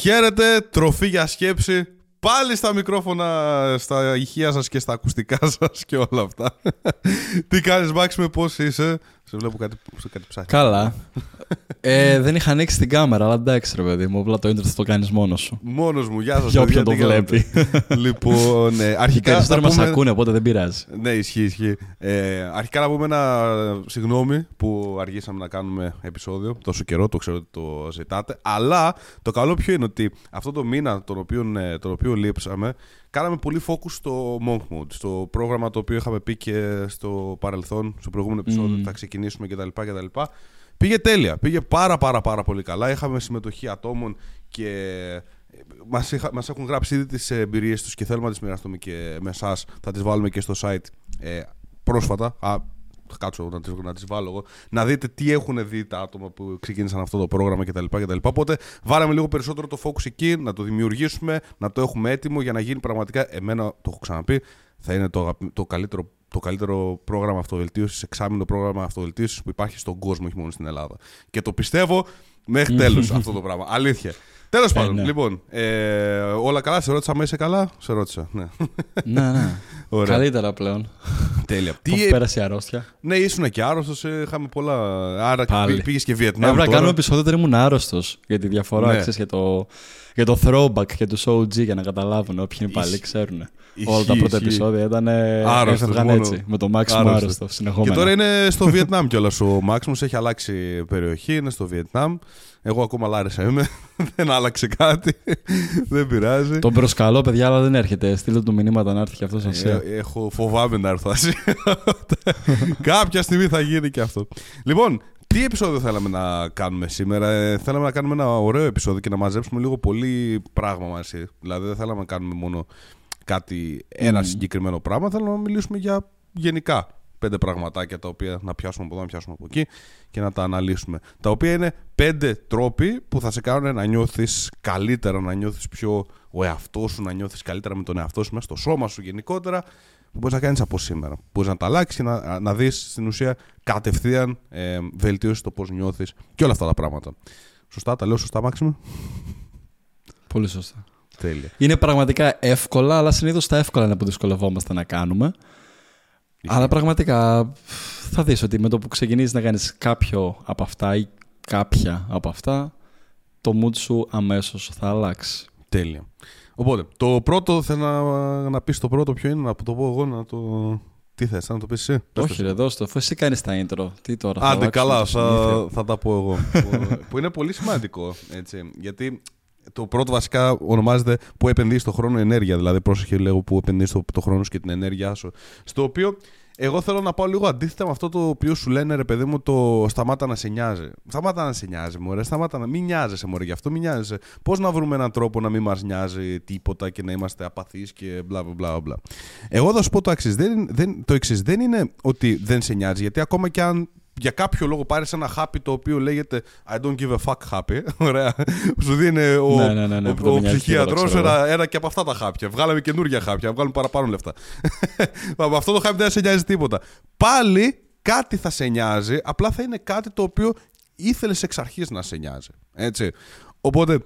Χαίρετε, τροφή για σκέψη. Πάλι στα μικρόφωνα, στα ηχεία σας και στα ακουστικά σας και όλα αυτά. Τι κάνεις Μάξ με πώς είσαι; Σε βλέπω κάτι, σε κάτι ψάχνει. Καλά. ε, δεν είχα ανοίξει την κάμερα, αλλά εντάξει ρε παιδί μου. Απλά το ίντερνετ το κάνεις μόνος σου. Μόνος μου, γεια σας. Για παιδιά, όποιον το τι κάνετε. βλέπει. λοιπόν, ναι, Οι αρχικά περισσότεροι να μας πούμε... ακούνε, οπότε δεν πειράζει. Ναι, ισχύει, ισχύει. Ε, αρχικά να πούμε ένα συγγνώμη που αργήσαμε να κάνουμε επεισόδιο τόσο καιρό, το ξέρω ότι το ζητάτε. Αλλά το καλό ποιο είναι ότι αυτό το μήνα τον οποίο, ε, τον οποίο λείψαμε, κάναμε πολύ focus στο Monk Mode, στο πρόγραμμα το οποίο είχαμε πει και στο παρελθόν, στο προηγούμενο επεισόδιο, ότι θα ξεκινήσουμε κτλ. κτλ. Πήγε τέλεια, πήγε πάρα πάρα πάρα πολύ καλά. Είχαμε συμμετοχή ατόμων και μας, είχα, μας έχουν γράψει ήδη τις εμπειρίες τους και θέλουμε να τις μοιραστούμε και με εσάς. Θα τις βάλουμε και στο site ε, πρόσφατα. Α, θα κάτσω να τις, να τις βάλω εγώ. Να δείτε τι έχουν δει τα άτομα που ξεκίνησαν αυτό το πρόγραμμα κτλ. κτλ. Οπότε βάλαμε λίγο περισσότερο το focus εκεί, να το δημιουργήσουμε, να το έχουμε έτοιμο για να γίνει πραγματικά, εμένα το έχω ξαναπεί, θα είναι το, αγαπη- το καλύτερο το καλύτερο πρόγραμμα αυτοβελτίωσης, εξάμεινο πρόγραμμα αυτοβελτίωσης που υπάρχει στον κόσμο, όχι μόνο στην Ελλάδα. Και το πιστεύω μέχρι τέλος αυτό το πράγμα. Αλήθεια. Τέλος πάντων, ναι. λοιπόν, ε, όλα καλά. Σε ρώτησα, άμα είσαι καλά; Σε ρώτησα. Ναι. ναι, ναι. Ωραία. Καλύτερα πλέον. Τέλεια. Τι Τι, πέρασε η αρρώστια; ναι, ήσουν και άρρωστος. Είχαμε πολλά. Άρα Πάλι. πήγες και Βιετνάμ. Έπρεπε να τώρα. κάνουμε επεισόδιο όταν ήμουν άρρωστος. Για τη διαφορά, Ναι. ξέρεις, για το, για το throwback και τους OG για να καταλάβουν. Όποιοι είναι Ισχύει. πάλι ξέρουν. Ισχύει, Όλα τα πρώτα ισχύει. επεισόδια ήταν. Άρρωστος, Έφευγαν μόνο. έτσι. Με το Max μου Άρρωστος. άρρωστο. Και Συνεχόμενα. τώρα είναι στο Βιετνάμ κιόλας ο Μάξιμος έχει αλλάξει περιοχή, είναι στο Βιετνάμ. Εγώ ακόμα Λάρισα είμαι. δεν άλλαξε κάτι. δεν πειράζει. Τον προσκαλώ, παιδιά, αλλά δεν έρχεται. Στείλτε του μηνύματα να έρθει και αυτός σα. Ε, έχω φοβάμαι να έρθω Ασία. Κάποια στιγμή θα γίνει και αυτό. Λοιπόν, τι επεισόδιο θέλαμε να κάνουμε σήμερα; Ε, θέλαμε να κάνουμε ένα ωραίο επεισόδιο και να μαζέψουμε λίγο πολύ πράγμα μαζί. Δηλαδή δεν θέλαμε να κάνουμε μόνο κάτι, ένα συγκεκριμένο πράγμα. Θέλαμε να μιλήσουμε για γενικά πέντε πραγματάκια τα οποία να πιάσουμε από εδώ, να πιάσουμε από εκεί και να τα αναλύσουμε. Τα οποία είναι πέντε τρόποι που θα σε κάνουν να νιώθεις καλύτερα, να νιώθεις πιο ο εαυτός σου, να νιώθεις καλύτερα με τον εαυτό σου, μέσα στο σώμα σου γενικότερα, που μπορείς να κάνεις από σήμερα. Μπορείς να τα αλλάξεις και να, να δεις στην ουσία κατευθείαν ε, βελτίωση το πώς νιώθεις και όλα αυτά τα πράγματα. Σωστά, τα λέω σωστά, Μάξιμα. Πολύ σωστά. Τέλεια. Είναι πραγματικά εύκολα, αλλά συνήθως τα εύκολα είναι που δυσκολευόμαστε να κάνουμε. Αλλά πραγματικά θα δεις ότι με το που ξεκινήσεις να κάνεις κάποιο από αυτά ή κάποια από αυτά, το mood σου αμέσως θα αλλάξει. Τέλεια. Οπότε, το πρώτο, θέλω να, να πεις το πρώτο ποιο είναι, να το πω εγώ, να το... Τι θες, να το πεις εσύ; Πες το Όχι ρε, δώσ' το, αφού εσύ κάνεις τα intro. Τι τώρα, θα Άντε αλλάξουμε καλά, το θα, συνήθεια. θα τα πω εγώ. που, που είναι πολύ σημαντικό, έτσι. Γιατί το πρώτο βασικά ονομάζεται που επενδύεις το χρόνο ενέργεια. Δηλαδή, πρόσεχε λίγο που επενδύεις το, το χρόνο σου και την ενέργειά σου. Στο οποίο εγώ θέλω να πάω λίγο αντίθετα με αυτό το οποίο σου λένε ρε παιδί μου το σταμάτα να σε νοιάζει. Σταμάτα να σε νοιάζει, μωρέ. Σταμάτα να μην νοιάζεσαι, μωρέ. Γι' αυτό μην νοιάζεσαι. Πώς να βρούμε έναν τρόπο να μην μας νοιάζει τίποτα και να είμαστε απαθείς και μπλα μπλα μπλα. μπλα. Εγώ θα σου πω το εξής. Δεν, δεν, το εξής. δεν είναι ότι δεν σε νοιάζει, γιατί ακόμα και αν για κάποιο λόγο πάρεις ένα χάπι το οποίο λέγεται I don't give a fuck happy. Ωραία. Σου δίνει ο, Ναι, ναι, ναι, ναι, ο, που δεν ο με νοιάζει ψυχίατρο τίποτα, ξέρω ένα, ένα και από αυτά τα χάπια. Βγάλαμε καινούργια χάπια, βγάλουμε παραπάνω λεφτά. από αυτό το χάπι δεν θα σε νοιάζει τίποτα. Πάλι κάτι θα σε νοιάζει, απλά θα είναι κάτι το οποίο ήθελες εξ αρχής να σε νοιάζει. Έτσι. Οπότε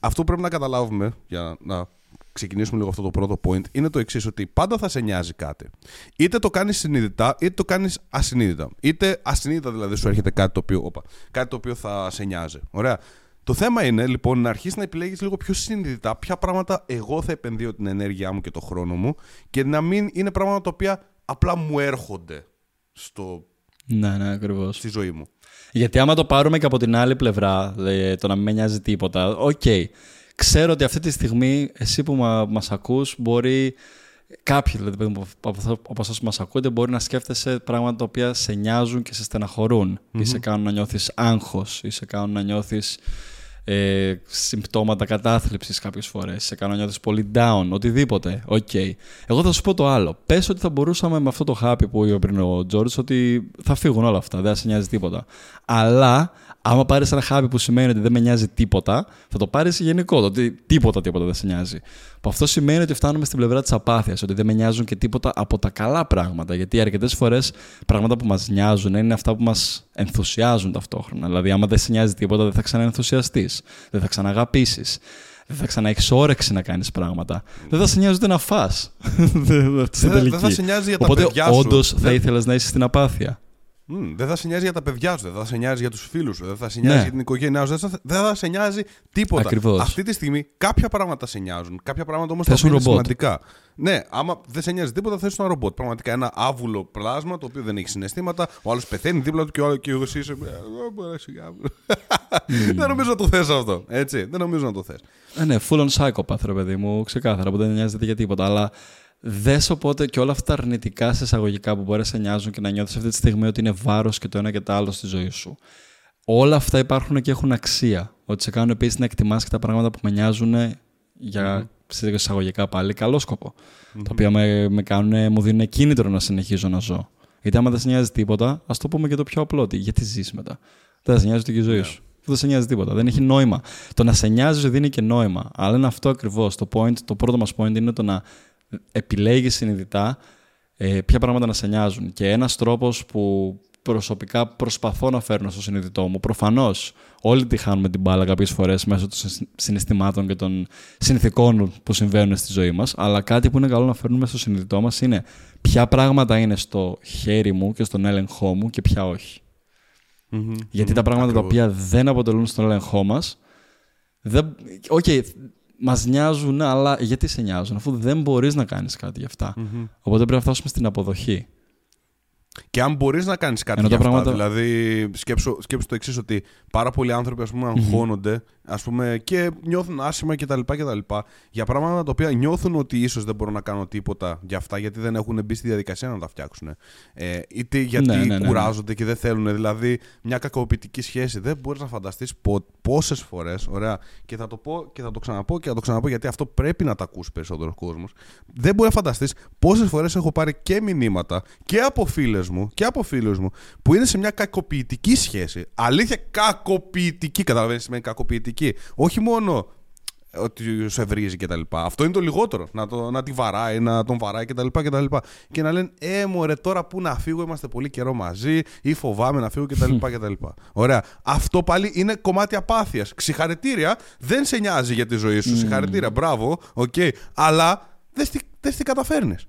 αυτό που πρέπει να καταλάβουμε για να ξεκινήσουμε λίγο αυτό το πρώτο point είναι το εξής: ότι πάντα θα σε νοιάζει κάτι. Είτε το κάνεις συνειδητά, είτε το κάνεις ασυνείδητα. Είτε ασυνείδητα δηλαδή σου έρχεται κάτι το οποίο, όπα, κάτι το οποίο θα σε νοιάζει. Ωραία. Το θέμα είναι λοιπόν να αρχίσεις να επιλέγεις λίγο πιο συνειδητά ποια πράγματα εγώ θα επενδύω την ενέργειά μου και το χρόνο μου και να μην είναι πράγματα τα οποία απλά μου έρχονται στο, Ναι, ναι, ακριβώς. στη ζωή μου. Γιατί άμα το πάρουμε και από την άλλη πλευρά, δε, το να μην με νοιάζει τίποτα, οκ. Ξέρω ότι αυτή τη στιγμή εσύ που μα, μας ακούς μπορεί κάποιοι δηλαδή παιδί μου, από αυτό- από εσάς που μας ακούτε μπορεί να σκέφτεσαι πράγματα τα οποία σε νοιάζουν και σε στεναχωρούν ή σε κάνουν να νιώθεις άγχος ή σε κάνουν να νιώθεις ε, συμπτώματα κατάθλιψης κάποιες φορές, σε κάνουν να νιώθεις πολύ down, οτιδήποτε. Οκ. Εγώ θα σου πω το άλλο. Πες ότι θα μπορούσαμε με αυτό το χάπι που είπε πριν ο Τζόρτζ ότι θα φύγουν όλα αυτά, δεν θα σε νοιάζει τίποτα. Αλλά άμα πάρεις ένα χάπι που σημαίνει ότι δεν με νοιάζει τίποτα, θα το πάρεις γενικό, το ότι τίποτα τίποτα δεν σε νοιάζει. Που αυτό σημαίνει ότι φτάνουμε στην πλευρά της απάθειας, ότι δεν με νοιάζουν και τίποτα από τα καλά πράγματα. Γιατί αρκετές φορές πράγματα που μας νοιάζουν είναι αυτά που μας ενθουσιάζουν ταυτόχρονα. Δηλαδή, άμα δεν σε νοιάζει τίποτα, δεν θα ξαναενθουσιαστείς, δεν θα ξαναγαπήσεις. Δεν θα ξαναέχεις όρεξη να κάνεις πράγματα. Δεν θα σε νοιάζει ούτε να φά. Δεν θα σε νοιάζει για τα Οπότε, παιδιά σου. όντως θα Δεν- ήθελες να είσαι στην απάθεια. Μμ, δεν θα σε νοιάζει για τα παιδιά σου, δεν θα σε νοιάζει για τους φίλους σου, δεν θα σε νοιάζει Ναι. για την οικογένειά σου, δεν θα, δεν θα σε νοιάζει τίποτα. Ακριβώς. Αυτή τη στιγμή κάποια πράγματα σε νοιάζουν, κάποια πράγματα όμως Θες είναι un ρομπότ. σημαντικά. Ναι, άμα δεν σε νοιάζει τίποτα, θες ένα ρομπότ. Πραγματικά ένα άβουλο πλάσμα το οποίο δεν έχει συναισθήματα. Ο άλλος πεθαίνει δίπλα του και ο άλλο και εσύ είσαι. «Ε, ε, μωρέ, σιγά». δεν νομίζω να το θες αυτό. Έτσι, δεν νομίζω να το θες. Ε, ναι, full on psychopath, ρε παιδί μου, ξεκάθαρα, που δεν νοιάζεται για τίποτα. Αλλά δες οπότε και όλα αυτά τα αρνητικά σε εισαγωγικά που μπορεί να σε νοιάζουν και να νιώθεις αυτή τη στιγμή ότι είναι βάρος και το ένα και το άλλο στη ζωή σου. Όλα αυτά υπάρχουν και έχουν αξία. Ότι σε κάνουν επίσης να εκτιμάς και τα πράγματα που με νοιάζουν για σε εισαγωγικά πάλι καλό σκοπό. Τα οποία με, με κάνουν, μου δίνουν κίνητρο να συνεχίζω να ζω. Γιατί άμα δεν σε νοιάζει τίποτα, ας το πούμε και το πιο απλό. Ότι γιατί ζεις μετά; Δεν θα σε νοιάζει ούτε και η ζωή σου. Δεν σε νοιάζει τίποτα. Δεν έχει νόημα. Το να σε νοιάζει σου δίνει και νόημα. Αλλά είναι αυτό ακριβώς. Το, point, το πρώτο μας point είναι το να επιλέγεις συνειδητά ε, ποια πράγματα να σε νοιάζουν. Και ένας τρόπος που προσωπικά προσπαθώ να φέρνω στο συνειδητό μου. Προφανώς όλοι τη χάνουμε την μπάλα κάποιες φορές μέσω των συναισθη- συναισθημάτων και των συνθηκών που συμβαίνουν στη ζωή μας. Αλλά κάτι που είναι καλό να φέρνουμε στο συνειδητό μας είναι ποια πράγματα είναι στο χέρι μου και στον έλεγχό μου και ποια όχι. Γιατί τα πράγματα τα οποία δεν αποτελούν στον έλεγχό μας. Δεν... Οκ, μας νοιάζουν, αλλά γιατί σε νοιάζουν, αφού δεν μπορείς να κάνεις κάτι γι' αυτα Οπότε πρέπει να φτάσουμε στην αποδοχή. Και αν μπορείς να κάνεις κάτι Ενώ για τα αυτά, πράγματα- δηλαδή σκέψου, σκέψου το εξής ότι πάρα πολλοί άνθρωποι ας πούμε, αγχώνονται ας πούμε, και νιώθουν άσχημα κτλ, κτλ. Για πράγματα τα οποία νιώθουν ότι ίσως δεν μπορούν να κάνουν τίποτα για αυτά γιατί δεν έχουν μπει στη διαδικασία να τα φτιάξουν. Ε, είτε γιατί Ναι, ναι, ναι, ναι. κουράζονται και δεν θέλουν. Δηλαδή, μια κακοποιητική σχέση δεν μπορείς να φανταστείς πόσες φορές. Ωραία. Και θα το πω και θα το ξαναπώ και θα το ξαναπώ γιατί αυτό πρέπει να τα ακούσει περισσότερο κόσμος. Δεν μπορεί να φανταστείς πόσες φορές έχω πάρει και μηνύματα και από φίλες μου και από φίλους μου που είναι σε μια κακοποιητική σχέση. Αλήθεια, κακοποιητική. Καταλαβαίνεις τι σημαίνει κακοποιητική. Όχι μόνο ότι σε βρίζει κτλ. Αυτό είναι το λιγότερο. Να, το, να τη βαράει, να τον βαράει κτλ. Και, και να λένε Ε, μωρέ, τώρα που να φύγω, είμαστε πολύ καιρό μαζί, ή φοβάμαι να φύγω κτλ. κτλ. Ωραία. Αυτό πάλι είναι κομμάτι απάθειας. Συγχαρητήρια, δεν σε νοιάζει για τη ζωή σου. Συγχαρητήρια, μπράβο, οκ. Αλλά δεν τι καταφέρνεις.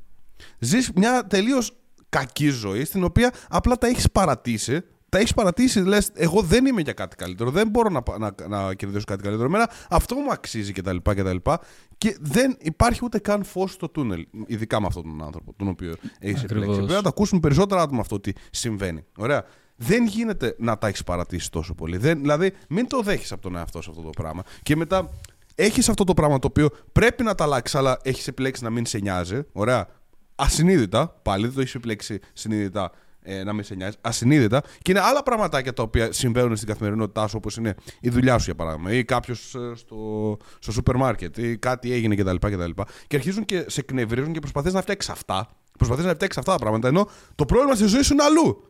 Ζεις μια τελείως κακή ζωή, στην οποία απλά τα έχεις παρατήσει τα έχεις παρατήσει, λες: Εγώ δεν είμαι για κάτι καλύτερο. Δεν μπορώ να, να, να κερδίσω κάτι καλύτερο. Εμένα αυτό μου αξίζει κτλ. Και, τα λοιπά, και δεν υπάρχει ούτε καν φως στο τούνελ. Ειδικά με αυτόν τον άνθρωπο, τον οποίο έχεις επιλέξει. Πρέπει να το ακούσουν περισσότερα άτομα αυτό τι συμβαίνει. Ωραία. Δεν γίνεται να τα έχεις παρατήσει τόσο πολύ. Δεν, δηλαδή, μην το δέχεις από τον εαυτό σου αυτό το πράγμα. Και μετά έχεις αυτό το πράγμα το οποίο πρέπει να τα αλλάξεις, αλλά έχεις επιλέξει να μην σε νοιάζει. Ωραία. Ασυνείδητα, πάλι δεν το έχεις επιλέξει συνείδητα ε, να μην σε νοιάζει, ασυνείδητα. Και είναι άλλα πραγματάκια τα οποία συμβαίνουν στην καθημερινότητά σου, όπως είναι η δουλειά σου για παράδειγμα, ή κάποιος στο, στο σούπερ μάρκετ, ή κάτι έγινε κτλ. Και, και, και αρχίζουν και σε εκνευρίζουν και προσπαθείς να φτιάξεις αυτά. Προσπαθείς να φτιάξεις αυτά τα πράγματα, ενώ το πρόβλημα στη ζωή σου είναι αλλού.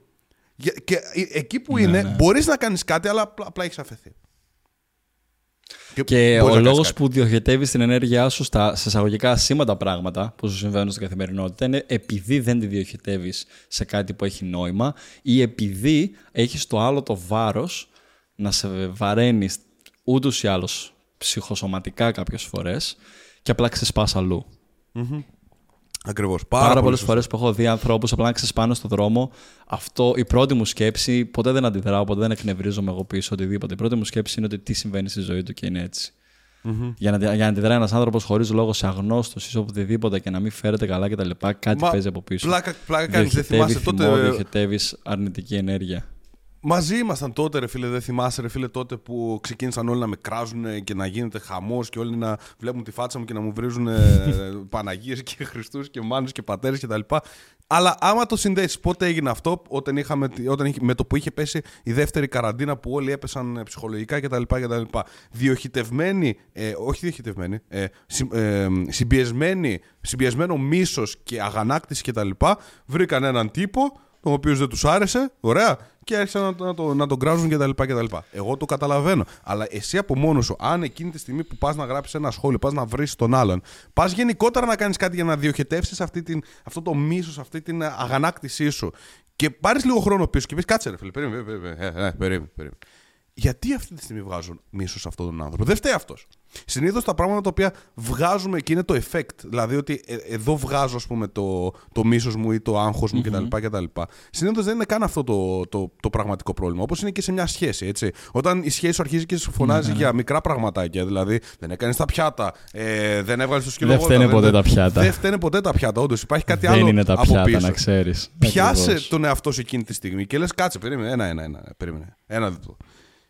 Και εκεί που ναι, είναι, ναι. μπορείς να κάνεις κάτι, αλλά απλά έχεις αφαιθεί. Και, και ο λόγος που διοχετεύει την ενέργειά σου στα σε εισαγωγικά ασήμαντα πράγματα που σου συμβαίνουν στην καθημερινότητα είναι επειδή δεν τη διοχετεύεις σε κάτι που έχει νόημα ή επειδή έχεις το άλλο το βάρος να σε βαραίνεις ούτως ή άλλως ψυχοσωματικά κάποιες φορές και απλά ξεσπάς αλλού. Mm-hmm. Ακριβώς. Πάρα, Πάρα πολλές φορές που έχω δει ανθρώπους απλά να ξεσπάνε στον δρόμο, αυτό η πρώτη μου σκέψη, ποτέ δεν αντιδράω, ποτέ δεν εκνευρίζομαι εγώ πίσω, οτιδήποτε. Η πρώτη μου σκέψη είναι ότι τι συμβαίνει στη ζωή του και είναι έτσι. Mm-hmm. Για, να, για να αντιδράει ένας άνθρωπος χωρίς λόγος σε αγνώστου ή σε οπουδήποτε και να μην φέρεται καλά κτλ. Κάτι Μα, παίζει από πίσω. Πλάκα, πλάκα κάνεις. Δεν θυμάσαι τότε. Διοχετεύεις αρνητική ενέργεια. Μαζί ήμασταν τότε, ρε φίλε, δεν θυμάσαι, ρε φίλε, τότε που ξεκίνησαν όλοι να με κράζουν και να γίνεται χαμός και όλοι να βλέπουν τη φάτσα μου και να μου βρίζουν Παναγίες και Χριστούς και μάνου και πατέρες κτλ. Αλλά άμα το συνδέσεις, πότε έγινε αυτό, όταν, είχαμε, όταν είχε, με το που είχε πέσει η δεύτερη καραντίνα που όλοι έπεσαν ψυχολογικά κτλ. κτλ. Διοχητευμένοι, ε, όχι διοχητευμένοι, ε, συ, ε, συμπιεσμένοι, συμπιεσμένο μίσος και αγανάκτηση κτλ. Βρήκαν έναν τύπο, ο οποίος δεν τους άρεσε, ωραία, και άρχισαν να, να, το, να τον κράζουν κτλ, κτλ. Εγώ το καταλαβαίνω. Αλλά εσύ από μόνος σου, αν εκείνη τη στιγμή που πας να γράψεις ένα σχόλιο, πας να βρεις τον άλλον, πας γενικότερα να κάνεις κάτι για να διοχετεύσεις αυτό το μίσος, αυτή την αγανάκτησή σου. Και πάρεις λίγο χρόνο πίσω και πεις: Κάτσε, ρε φίλε, περίμενε, περίμενε, περίμενε, περίμενε. Γιατί αυτή τη στιγμή βγάζουν μίσος σε αυτόν τον άνθρωπο; Δεν φταίει αυτός. Συνήθως τα πράγματα τα οποία βγάζουμε και είναι το effect. Δηλαδή ότι ε, εδώ βγάζω ας πούμε, το, το μίσος μου ή το άγχος μου mm-hmm. κτλ. Συνήθως δεν είναι καν αυτό το, το, το πραγματικό πρόβλημα. Όπως είναι και σε μια σχέση. Έτσι. Όταν η σχέση σου αρχίζει και σου φωνάζει ναι. για μικρά πραγματάκια. Δηλαδή δεν έκανες τα πιάτα, ε, δεν έβγαλες το σκύλο Δεν φταίνε ποτέ τα πιάτα. Δεν φταίνε ποτέ τα πιάτα. Όντως υπάρχει κάτι δεν άλλο. Δεν είναι τα από πιάτα, πίσω. να ξέρεις. Πιάσε τον εαυτό σου εκείνη τη στιγμή και λες, κάτσε, περίμενε. Ένα, ένα, ένα. Περίμενε. Ένα δίπλο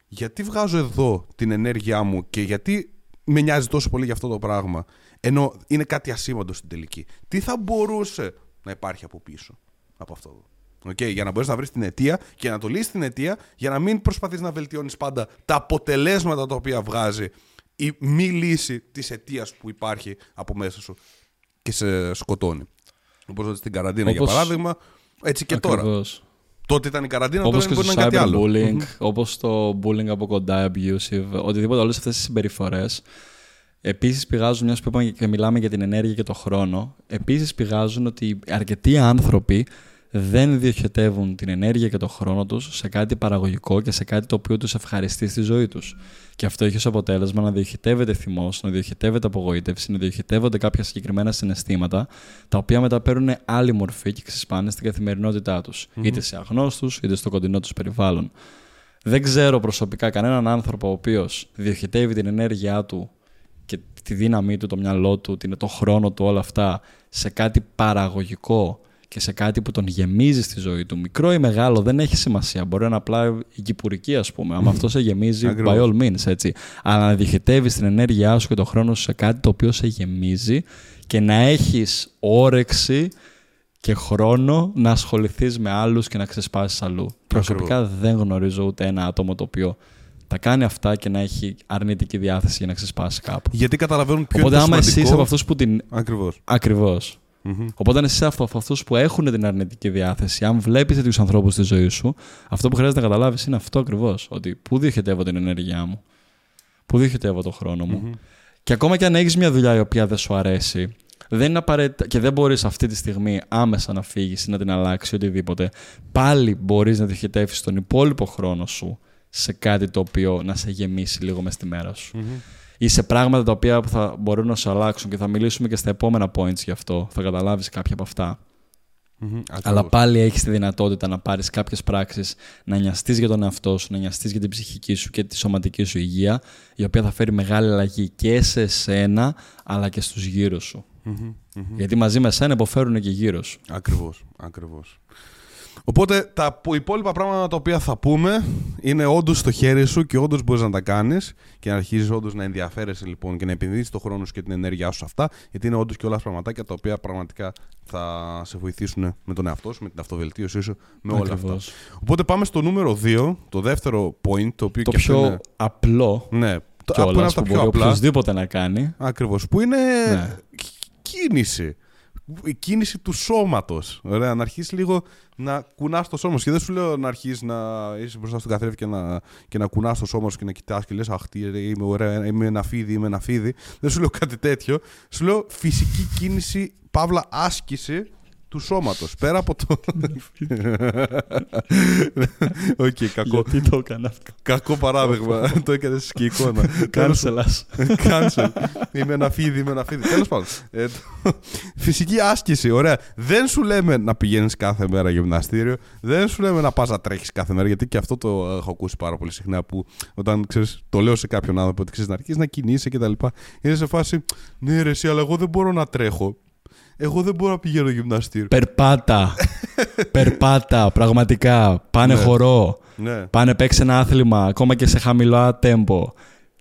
γιατί βγάζω εδώ την ενέργειά μου και γιατί με νοιάζει τόσο πολύ για αυτό το πράγμα, ενώ είναι κάτι ασήμαντο στην τελική. Τι θα μπορούσε να υπάρχει από πίσω από αυτό; Εδώ. Okay, για να μπορείς να βρεις την αιτία και να το λύσεις την αιτία, για να μην προσπαθείς να βελτιώνεις πάντα τα αποτελέσματα τα οποία βγάζει η μη λύση της αιτίας που υπάρχει από μέσα σου και σε σκοτώνει. Όπως στην καραντίνα, για παράδειγμα, έτσι και Ακριβώς. τώρα. Τότε ήταν η καραντίνα, Όπως τώρα και μπορεί στο να είναι κάτι άλλο. cyberbullying, όπως το bullying από κοντά, abusive, οτιδήποτε όλες αυτές τις συμπεριφορές, επίσης πηγάζουν, μιας που είπαμε και μιλάμε για την ενέργεια και το χρόνο, επίσης πηγάζουν ότι αρκετοί άνθρωποι δεν διοχετεύουν την ενέργεια και το χρόνο τους σε κάτι παραγωγικό και σε κάτι το οποίο τους ευχαριστεί στη ζωή τους. Και αυτό έχει ως αποτέλεσμα να διοχετεύεται θυμός, να διοχετεύεται απογοήτευση, να διοχετεύονται κάποια συγκεκριμένα συναισθήματα, τα οποία μετά παίρνουν άλλη μορφή και ξεσπάνε στην καθημερινότητά τους, είτε σε αγνώστους, είτε στο κοντινό τους περιβάλλον. Δεν ξέρω προσωπικά κανέναν άνθρωπο ο οποίος διοχετεύει την ενέργειά του και τη δύναμή του, το μυαλό του, την- το χρόνο του, όλα αυτά σε κάτι παραγωγικό και σε κάτι που τον γεμίζει στη ζωή του. Μικρό ή μεγάλο δεν έχει σημασία. Μπορεί να είναι απλά η κυπουρική, ας πούμε. Αν αυτό σε γεμίζει, by Ακριβώς. all means, έτσι. Αλλά να διοχετεύει την ενέργειά σου και τον χρόνο σου σε κάτι το οποίο σε γεμίζει και να έχεις όρεξη και χρόνο να ασχοληθείς με άλλους και να ξεσπάσεις αλλού. Προσωπικά δεν γνωρίζω ούτε ένα άτομο το οποίο τα κάνει αυτά και να έχει αρνητική διάθεση για να ξεσπάσει κάπου. Γιατί καταλαβαίνουν ποιο Οπότε, είναι το άμα εσύ σημαντικό. είσαι από αυτούς που την. Ακριβώς. Ακριβώ. Οπότε, αν εσύ είσαι από αυτούς που έχουν την αρνητική διάθεση, αν βλέπεις τέτοιους ανθρώπους στη ζωή σου, αυτό που χρειάζεται να καταλάβεις είναι αυτό ακριβώς. Ότι πού διοχετεύω την ενέργειά μου, πού διοχετεύω το χρόνο μου. Και ακόμα και αν έχεις μια δουλειά η οποία δεν σου αρέσει, δεν είναι απαραίτητα και δεν μπορείς αυτή τη στιγμή άμεσα να φύγεις ή να την αλλάξει οτιδήποτε. Πάλι μπορείς να διοχετεύσεις τον υπόλοιπο χρόνο σου σε κάτι το οποίο να σε γεμίσει λίγο μες στη μέρα σου. Ή σε πράγματα τα οποία που θα μπορούν να σου αλλάξουν και θα μιλήσουμε και στα επόμενα points γι' αυτό. Θα καταλάβεις κάποια από αυτά. Αλλά πάλι έχεις τη δυνατότητα να πάρεις κάποιες πράξεις, να νοιαστείς για τον εαυτό σου, να νοιαστείς για την ψυχική σου και τη σωματική σου υγεία, η οποία θα φέρει μεγάλη αλλαγή και σε εσένα, αλλά και στους γύρω σου. Γιατί μαζί με εσένα υποφέρουν και γύρω σου. Ακριβώς. Ακριβώς. Οπότε τα υπόλοιπα πράγματα τα οποία θα πούμε είναι όντως στο χέρι σου και όντως μπορείς να τα κάνεις και να αρχίζεις όντως να ενδιαφέρεσαι λοιπόν και να επενδύσεις το χρόνο σου και την ενέργειά σου σε αυτά, γιατί είναι όντως και όλα πραγματάκια τα οποία πραγματικά θα σε βοηθήσουν με τον εαυτό σου, με την αυτοβελτίωσή σου, με όλα Ακριβώς. αυτά. Οπότε πάμε στο νούμερο 2, το δεύτερο point, το οποίο Το και αυτό πιο είναι. απλό Ναι, το- από ένα κιόλα από τα που πιο μπορεί απλά. οποιοδήποτε να κάνει. Ακριβώς. Που είναι Ναι. κίνηση. Η κίνηση του σώματος. Ωραία, να αρχίσεις λίγο να κουνάς το σώμα σου. Και δεν σου λέω να αρχίσεις να είσαι μπροστά στον καθρέφτη και να, και να κουνάς το σώμα σου και να κοιτάς και λες: Αχ, τι, ρε, είμαι ωραία, είμαι ένα φίδι, είμαι ένα φίδι. Δεν σου λέω κάτι τέτοιο. Σου λέω φυσική κίνηση, παύλα άσκηση του σώματος. Πέρα από το. Οκ, κακό, Γιατί το έκανα αυτό; κακό παράδειγμα. το έκανες και εικόνα. Cancel us. Cancel. είμαι ένα φίδι, είμαι ένα φίδι. Τέλος πάντων. Ε, το- Φυσική άσκηση, ωραία. Δεν σου λέμε να πηγαίνεις κάθε μέρα γυμναστήριο. Δεν σου λέμε να πας να τρέχεις κάθε μέρα. Γιατί και αυτό το έχω ακούσει πάρα πολύ συχνά. Που όταν ξέρεις, το λέω σε κάποιον άνθρωπο ότι ξέρεις να αρχίσεις να κινείσαι κτλ. Είναι σε φάση. Ναι, ρε, εσύ, αλλά εγώ δεν μπορώ να τρέχω. Εγώ δεν μπορώ να πηγαίνω γυμναστήριο. Περπάτα. Περπάτα, πραγματικά. Πάνε Ναι. χορό. Ναι. Πάνε παίξει ένα άθλημα, ακόμα και σε χαμηλό τέμπο.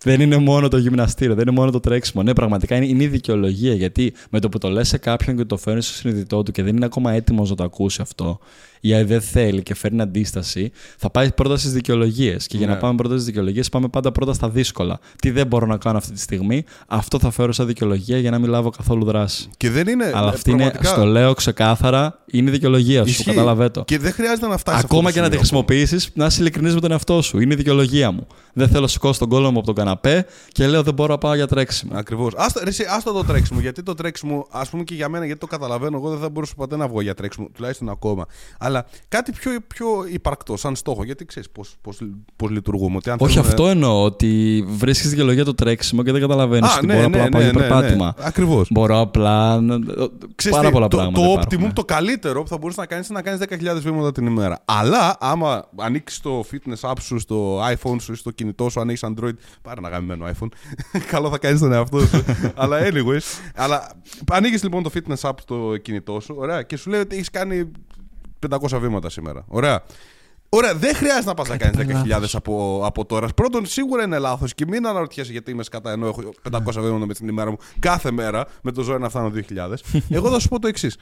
Δεν είναι μόνο το γυμναστήριο, δεν είναι μόνο το τρέξιμο. Ναι, πραγματικά είναι, είναι η δικαιολογία. Γιατί με το που το λες σε κάποιον και το φέρνεις στο συνειδητό του και δεν είναι ακόμα έτοιμος να το ακούσει αυτό, ή δεν θέλει και φέρνει αντίσταση, θα πάει πρώτα στις δικαιολογίες. Και για Ναι. να πάμε πρώτα στις δικαιολογίες, πάμε πάντα πρώτα στα δύσκολα. Τι δεν μπορώ να κάνω αυτή τη στιγμή, αυτό θα φέρω σαν δικαιολογία για να μην λάβω καθόλου δράση. Και δεν είναι. Αλλά ε, αυτή είναι, πραγματικά, στο λέω ξεκάθαρα, είναι η δικαιολογία σου. ισχύει. Καταλαβαίνω το. Και δεν χρειάζεται να φτάσεις. Ακόμα και να τη χρησιμοποιήσεις, να είσαι ειλικρινής με τον εαυτό σου. Είναι η δικαιολογία μου. Δεν θέλω να σηκώσω τον κόλλο μου από τον καναπέ και λέω δεν μπορώ να πάω για τρέξιμο. Ακριβώς. Άστα, ρε, εσύ, άστα το τρέξιμο. Γιατί το τρέξιμο, ας πούμε και για μένα, γιατί το καταλαβαίνω, εγώ δεν θα μπορούσα ποτέ να βγω για τρέξιμο, τουλάχιστον ακόμα. Αλλά Αλλά κάτι πιο, πιο υπαρκτό, σαν στόχο. Γιατί ξέρεις πώς λειτουργούμε. Ότι αν Όχι θέλουμε- αυτό εννοώ, ότι βρίσκεις δικαιολογία το τρέξιμο και δεν καταλαβαίνεις Α, ότι ναι, μπορώ ναι, απλά να πάω ναι, για ναι, περπάτημα. ναι. Ακριβώς. Μπορώ απλά. να- Ξέρεις Πάρα τι, πολλά το, πράγματα. Το υπάρχουν. optimum, το καλύτερο που θα μπορούσες να κάνεις είναι να κάνεις 10.000 βήματα την ημέρα. Αλλά άμα ανοίξεις το fitness app σου στο iPhone σου ή στο κινητό σου, αν έχεις Android, πάρε ένα γαμμένο iPhone. Καλό θα κάνεις τον εαυτό σου. αλλά anyways. Αλλά ανοίγεις λοιπόν το fitness app στο κινητό σου, ωραία, και σου λέει ότι έχεις κάνει 500 βήματα σήμερα. Ωραία. Ωραία, δεν χρειάζεται να πας να κάνεις 10.000 από, από τώρα. Πρώτον, σίγουρα είναι λάθος και μην αναρωτιέσαι γιατί είμαι σκατά ενώ έχω 500 βήματα με την ημέρα μου κάθε μέρα με το ζώο να φτάνω 2.000. Εγώ θα σου πω το εξής.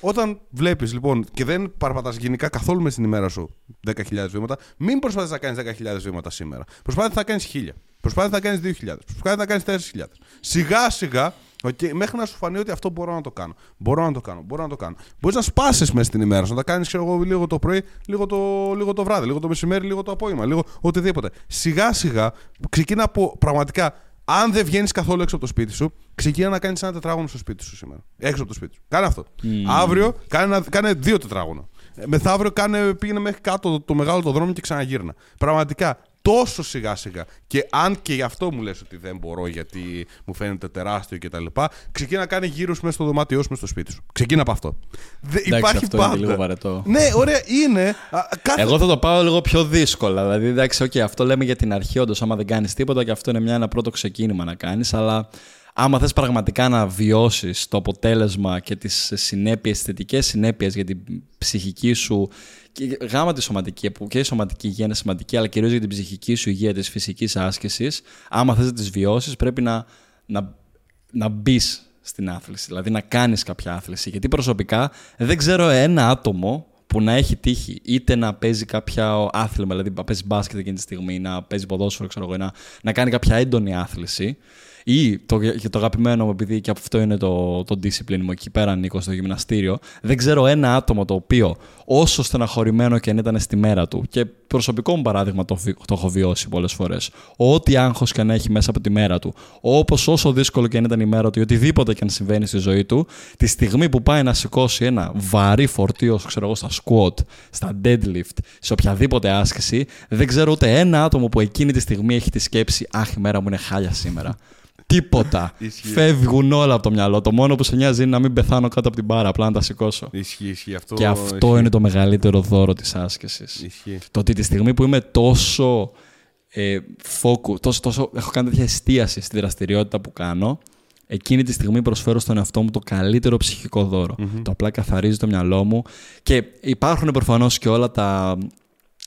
Όταν βλέπεις λοιπόν και δεν παραπατάς γενικά καθόλου μες στην ημέρα σου 10.000 βήματα, μην προσπαθείς να κάνεις 10.000 βήματα σήμερα. Προσπάθησε να κάνεις 1.000. Προσπάθησε να κάνεις 2.000. Προσπάθησε να κάνεις 4.000. Σιγά σιγά Okay, μέχρι να σου φανεί ότι αυτό μπορώ να το κάνω. Μπορώ να το κάνω. Μπορώ να το κάνω. Μπορείς να σπάσεις μέσα στην ημέρα σου, να τα κάνεις λίγο το πρωί, λίγο το, λίγο το βράδυ, λίγο το μεσημέρι, λίγο το απόγευμα, λίγο οτιδήποτε. Σιγά σιγά ξεκίνα από πραγματικά. Αν δεν βγαίνεις καθόλου έξω από το σπίτι σου, ξεκίνα να κάνεις ένα τετράγωνο στο σπίτι σου σήμερα. Έξω από το σπίτι σου. Κάνε αυτό. Αύριο κάνε, ένα- κάνε δύο τετράγωνα. Ε, Μεθαύριο κάνε, πήγαινε μέχρι κάτω το, το μεγάλο το δρόμο και ξαναγύρνα. Πραγματικά τόσο σιγά σιγά. Και αν και γι' αυτό μου λες ότι δεν μπορώ γιατί μου φαίνεται τεράστιο κτλ. Ξεκίνα να κάνει γύρω μέσα στο δωμάτιό σου, μέσα στο σπίτι σου. Ξεκίνα από αυτό. Δε, Εντάξει, υπάρχει αυτό πάντα. είναι λίγο βαρετό. Ναι, ωραία, είναι. Α, κάθε... Εγώ θα το πάω λίγο πιο δύσκολα. Δηλαδή, εντάξει, okay, αυτό λέμε για την αρχή, όντως, άμα δεν κάνεις τίποτα, και αυτό είναι μια, ένα πρώτο ξεκίνημα να κάνεις. Αλλά άμα θες πραγματικά να βιώσεις το αποτέλεσμα και τις συνέπειες, θετικές συνέπειες για την ψυχική σου και γάμα τη σωματική, που και η σωματική υγεία είναι σημαντική, αλλά κυρίως για την ψυχική σου υγεία της φυσικής άσκησης, άμα θες να τις βιώσεις, πρέπει να, να, να μπεις στην άθληση, δηλαδή να κάνεις κάποια άθληση. Γιατί προσωπικά δεν ξέρω ένα άτομο που να έχει τύχει είτε να παίζει κάποια άθλημα, δηλαδή να παίζει μπάσκετ εκείνη τη στιγμή, να παίζει ποδόσφαιρο, ξέρω εγώ, να, να κάνει κάποια έντονη άθληση. Ή το, και το αγαπημένο μου, επειδή και αυτό είναι το, το discipline μου, εκεί πέρα ανήκω στο γυμναστήριο, δεν ξέρω ένα άτομο το οποίο όσο στεναχωρημένο και αν ήταν στη μέρα του, και προσωπικό μου παράδειγμα το, βι- το έχω βιώσει πολλές φορές, ό,τι άγχος και αν έχει μέσα από τη μέρα του, όπως όσο δύσκολο και αν ήταν η μέρα του, ή οτιδήποτε και αν συμβαίνει στη ζωή του, τη στιγμή που πάει να σηκώσει ένα βαρύ φορτίο, ξέρω εγώ, στα squat, στα deadlift, σε οποιαδήποτε άσκηση, δεν ξέρω ούτε ένα άτομο που εκείνη τη στιγμή έχει τη σκέψη Αχ, η μέρα μου είναι χάλια σήμερα. Τίποτα. Ισχύει. Φεύγουν όλα από το μυαλό. Το μόνο που σε νοιάζει είναι να μην πεθάνω κάτω από την μπάρα, απλά να τα σηκώσω. Ισχύει, ισχύει. Αυτό, Και αυτό ισχύει. είναι το μεγαλύτερο δώρο της άσκησης. Ισχύει. Το ότι τη στιγμή που είμαι τόσο ε, focus, τόσο, τόσο, έχω κάνει τέτοια εστίαση στη δραστηριότητα που κάνω, εκείνη τη στιγμή προσφέρω στον εαυτό μου το καλύτερο ψυχικό δώρο. Το απλά καθαρίζει το μυαλό μου και υπάρχουν προφανώς και όλα τα,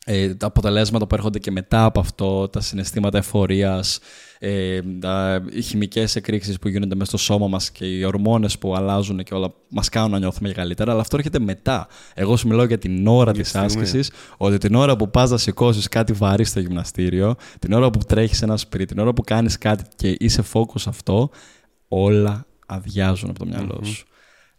ε, τα αποτελέσματα που έρχονται και μετά από αυτό, τα συναισθήματα εφορίας, ε, τα, οι χημικές εκρήξεις που γίνονται μέσα στο σώμα μας και οι ορμόνες που αλλάζουν και όλα μας κάνουν να νιώθουμε καλύτερα, αλλά αυτό έρχεται μετά. Εγώ σου μιλάω για την ώρα της στιγμή. άσκησης, ότι την ώρα που πας να σηκώσεις κάτι βαρύ στο γυμναστήριο, την ώρα που τρέχεις ένα σπίτι, την ώρα που κάνεις κάτι και είσαι focus αυτό, όλα αδειάζουν από το μυαλό σου.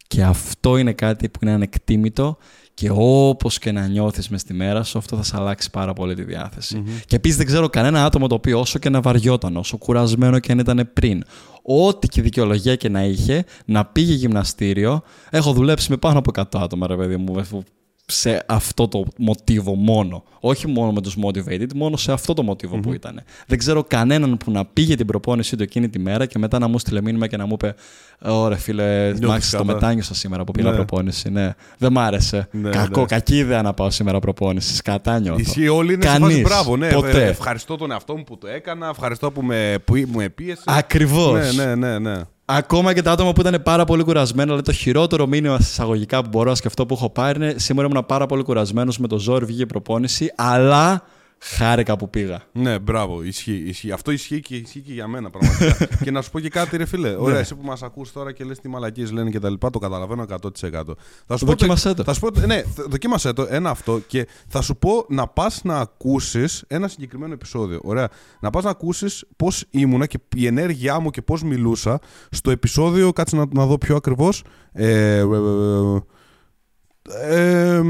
Και αυτό είναι κάτι που είναι ανεκτήμητο και όπως και να νιώθεις μες στη μέρα σου, αυτό θα σε αλλάξει πάρα πολύ τη διαθεση Και επίσης δεν ξέρω κανένα άτομο το οποίο όσο και να βαριόταν, όσο κουρασμένο και αν ήταν πριν, ό,τι και δικαιολογία και να είχε, να πήγε γυμναστήριο. Έχω δουλέψει με πάνω από 100 άτομα, ρε παιδί μου, που σε αυτό το μοτίβο μόνο. Όχι μόνο με τους motivated, μόνο σε αυτό το μοτιβο που ήταν. Δεν ξέρω κανέναν που να πήγε την προπόνησή του εκείνη τη μέρα και μετά να μου στείλε μήνυμα και να μου είπε Ωραία, φίλε, Νιώθεις μάξι το καλά». μετάνιωσα σήμερα που πήγα Ναι. προπόνηση. Ναι. Δεν μ' άρεσε. Ναι, Κακό, ναι. κακή ιδέα να πάω σήμερα προπόνησης. Κατά νιώθω. Ισχύει, όλοι είναι σε Κανείς. φάση μπράβο. Ναι, Ποτέ. Ε, ευχαριστώ τον εαυτό μου που το έκανα. Ευχαριστώ που με, που μου επίεσε. Ακριβώς. Ναι, ναι, ναι, ναι. Ακόμα και τα άτομα που ήταν πάρα πολύ κουρασμένα, δηλαδή το χειρότερο μήνυμα εισαγωγικά που μπορώ να σκεφτώ που έχω πάρει είναι σήμερα ήμουν πάρα πολύ κουρασμένος με το ζόρι, βγήκε η προπόνηση, αλλά χάρηκα που πήγα. Ναι, μπράβο, ισχύει, ισχύει. Αυτό ισχύει και ισχύει και για μένα πραγματικά. και να σου πω και κάτι, ρε φίλε. Ωραία, εσύ που μας ακούς τώρα και λες τι μαλακίες λένε και τα λοιπά, το καταλαβαίνω 100%. Θα σου Δοκίμασέ πω, το. Θα σου πω, ναι, θ- δοκίμασέ το, ένα αυτό και θα σου πω να πας να ακούσεις ένα συγκεκριμένο επεισόδιο. Ωραία. Να πας να ακούσεις πώς ήμουνα και η ενέργειά μου και πώς μιλούσα στο επεισόδιο, κάτσε να, να δω πιο ακριβώς. Ε, ε, ε, ε, ε,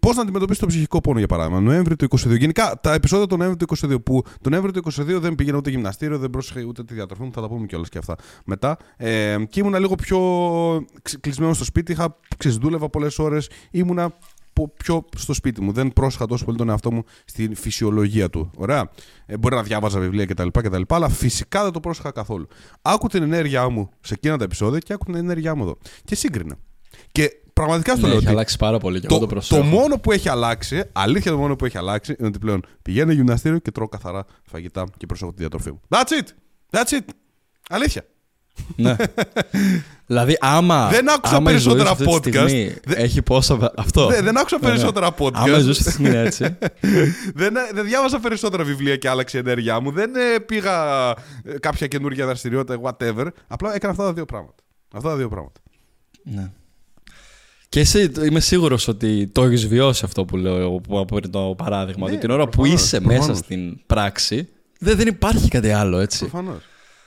Πώς να αντιμετωπίσεις το ψυχικό πόνο, για παράδειγμα, Νοέμβρη του 22. Γενικά, τα επεισόδια του Νοέμβρη του 22, που τον Νοέμβρη του 22 δεν πήγαινα ούτε γυμναστήριο, δεν πρόσεχε ούτε τη διατροφή μου, θα τα πούμε κιόλας και αυτά μετά. Ε, και ήμουνα λίγο πιο κλεισμένος στο σπίτι, είχα ξέρεις, δούλευα πολλές ώρες, ήμουνα πο- πιο στο σπίτι μου. Δεν πρόσεχα τόσο πολύ τον εαυτό μου στη φυσιολογία του. Ωραία. Ε, μπορεί να διάβαζα βιβλία κτλ, κτλ. Αλλά φυσικά δεν το πρόσεχα καθόλου. Άκου την ενέργειά μου σε εκείνα τα επεισόδια και άκου την ενέργειά μου εδώ. Και σύγκρινα. Και πραγματικά στο Ναι, λέω έχει ότι αλλάξει πάρα πολύ και εγώ το το, προσέχω. το μόνο που έχει αλλάξει, αλήθεια το μόνο που έχει αλλάξει, είναι ότι πλέον πηγαίνω γυμναστήριο και τρώω καθαρά φαγητά και προσέχω τη διατροφή μου. That's it! That's it! Αλήθεια. Ναι. δηλαδή, άμα. Δεν άκουσα άμα η ζωή περισσότερα σου αυτή τη podcast. στιγμή Δεν- Έχει πόσα. Αυτό. Δεν, δεν άκουσα Ναι, ναι. περισσότερα podcast. Άμα η ζωή σου αυτή τη στιγμή είναι έτσι. δεν, δεν διάβασα περισσότερα βιβλία και άλλαξε η ενέργειά μου. Δεν ε, πήγα ε, κάποια καινούργια δραστηριότητα, whatever. Απλά έκανα αυτά τα δύο πράγματα. Αυτά τα δύο πράγματα. ναι. Και εσύ είμαι σίγουρος ότι το έχεις βιώσει αυτό που λέω εγώ που από το παράδειγμα. Ναι, ότι την ώρα που προφανώς, είσαι προφανώς. μέσα στην πράξη, δεν, δεν υπάρχει κάτι άλλο έτσι. Προφανώς.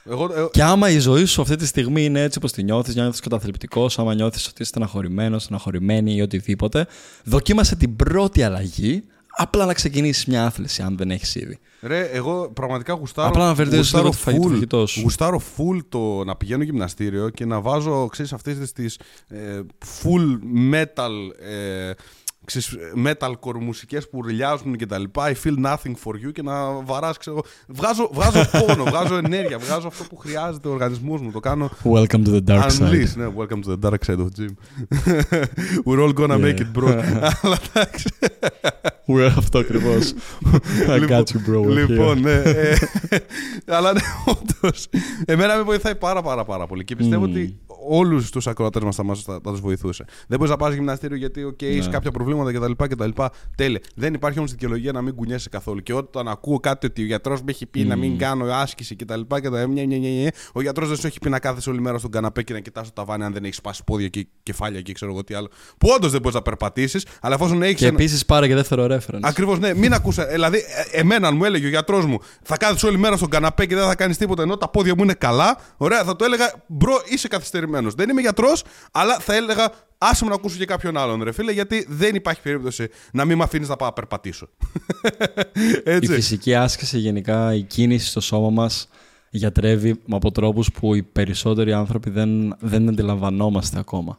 Εγώ, ε, Και άμα η ζωή σου αυτή τη στιγμή είναι έτσι όπως τη νιώθεις, νιώθεις καταθλιπτικός, άμα νιώθεις ότι είσαι στεναχωρημένος, στεναχωρημένη ή οτιδήποτε, δοκίμασε την πρώτη αλλαγή, απλά να ξεκινήσεις μια άθληση, αν δεν έχεις ήδη. Ρε, εγώ πραγματικά γουστάρω. Απλά να βελτιώσεις γουστάρω λίγο το φαγητό- full- φαγητός σου. Γουστάρω full το να πηγαίνω γυμναστήριο και να βάζω, ξέρεις, αυτές τις ε, full metal, ε, ξέρεις, metalcore μουσικές που ριλιάζουν και τα λοιπά. I feel nothing for you και να βαράς, ξέρω εγώ. Βγάζω, βγάζω πόνο, βγάζω ενέργεια, βγάζω αυτό που χρειάζεται ο οργανισμός μου. Το κάνω Welcome to the dark side. unleash. Ναι, welcome to the dark side of gym. We're all gonna make it, bro. Αλλά εντάξει. We're αυτό ακριβώς. I got you, bro. we're Λοιπόν, ναι. ε, αλλά ναι, όντως. Εμένα με βοηθάει πάρα, πάρα, πάρα πολύ. Και πιστεύω Μμμ. ότι όλους τους ακροατές μας θα, μας- θα, θα τους βοηθούσε. Δεν μπορείς να πας γυμναστήριο γιατί okay, έχει Ναι. κάποια προβλήματα κτλ. κτλ. Τέλεια. Δεν υπάρχει όμως δικαιολογία να μην κουνιέσαι καθόλου. Και όταν ακούω κάτι ότι ο γιατρός με έχει πει να μην κάνω άσκηση κτλ. κτλ μια, μια, μια, μια, ο γιατρός δεν σου έχει πει να κάθεσαι όλη μέρα στον καναπέ και να κοιτάς το ταβάνι αν δεν έχεις σπάσει πόδια και κεφάλια και ξέρω εγώ τι άλλο. Που όντως δεν μπορείς να περπατήσεις, αλλά εφόσον έχεις Και επίσης πάρε και δεύτερο reference. Ακριβώς, ναι. Μην ακούσα. Δηλαδή, ε, εμένα, αν μου έλεγε ο γιατρός μου, θα κάθεσαι όλη μέρα στον καναπέ και δεν θα κάνεις τίποτα ενώ τα πόδια μου είναι καλά. Ωραία, θα το έλεγα, bro, είσαι καθυστερημένος. Δεν είμαι γιατρός, αλλά θα έλεγα, άσε μου να ακούσω και κάποιον άλλον, ρε φίλε, γιατί δεν υπάρχει περίπτωση να μην με αφήνεις να πάω να περπατήσω. Η Έτσι. φυσική άσκηση, γενικά, η κίνηση στο σώμα μας γιατρεύει από τρόπου που οι περισσότεροι άνθρωποι δεν, δεν αντιλαμβανόμαστε ακόμα.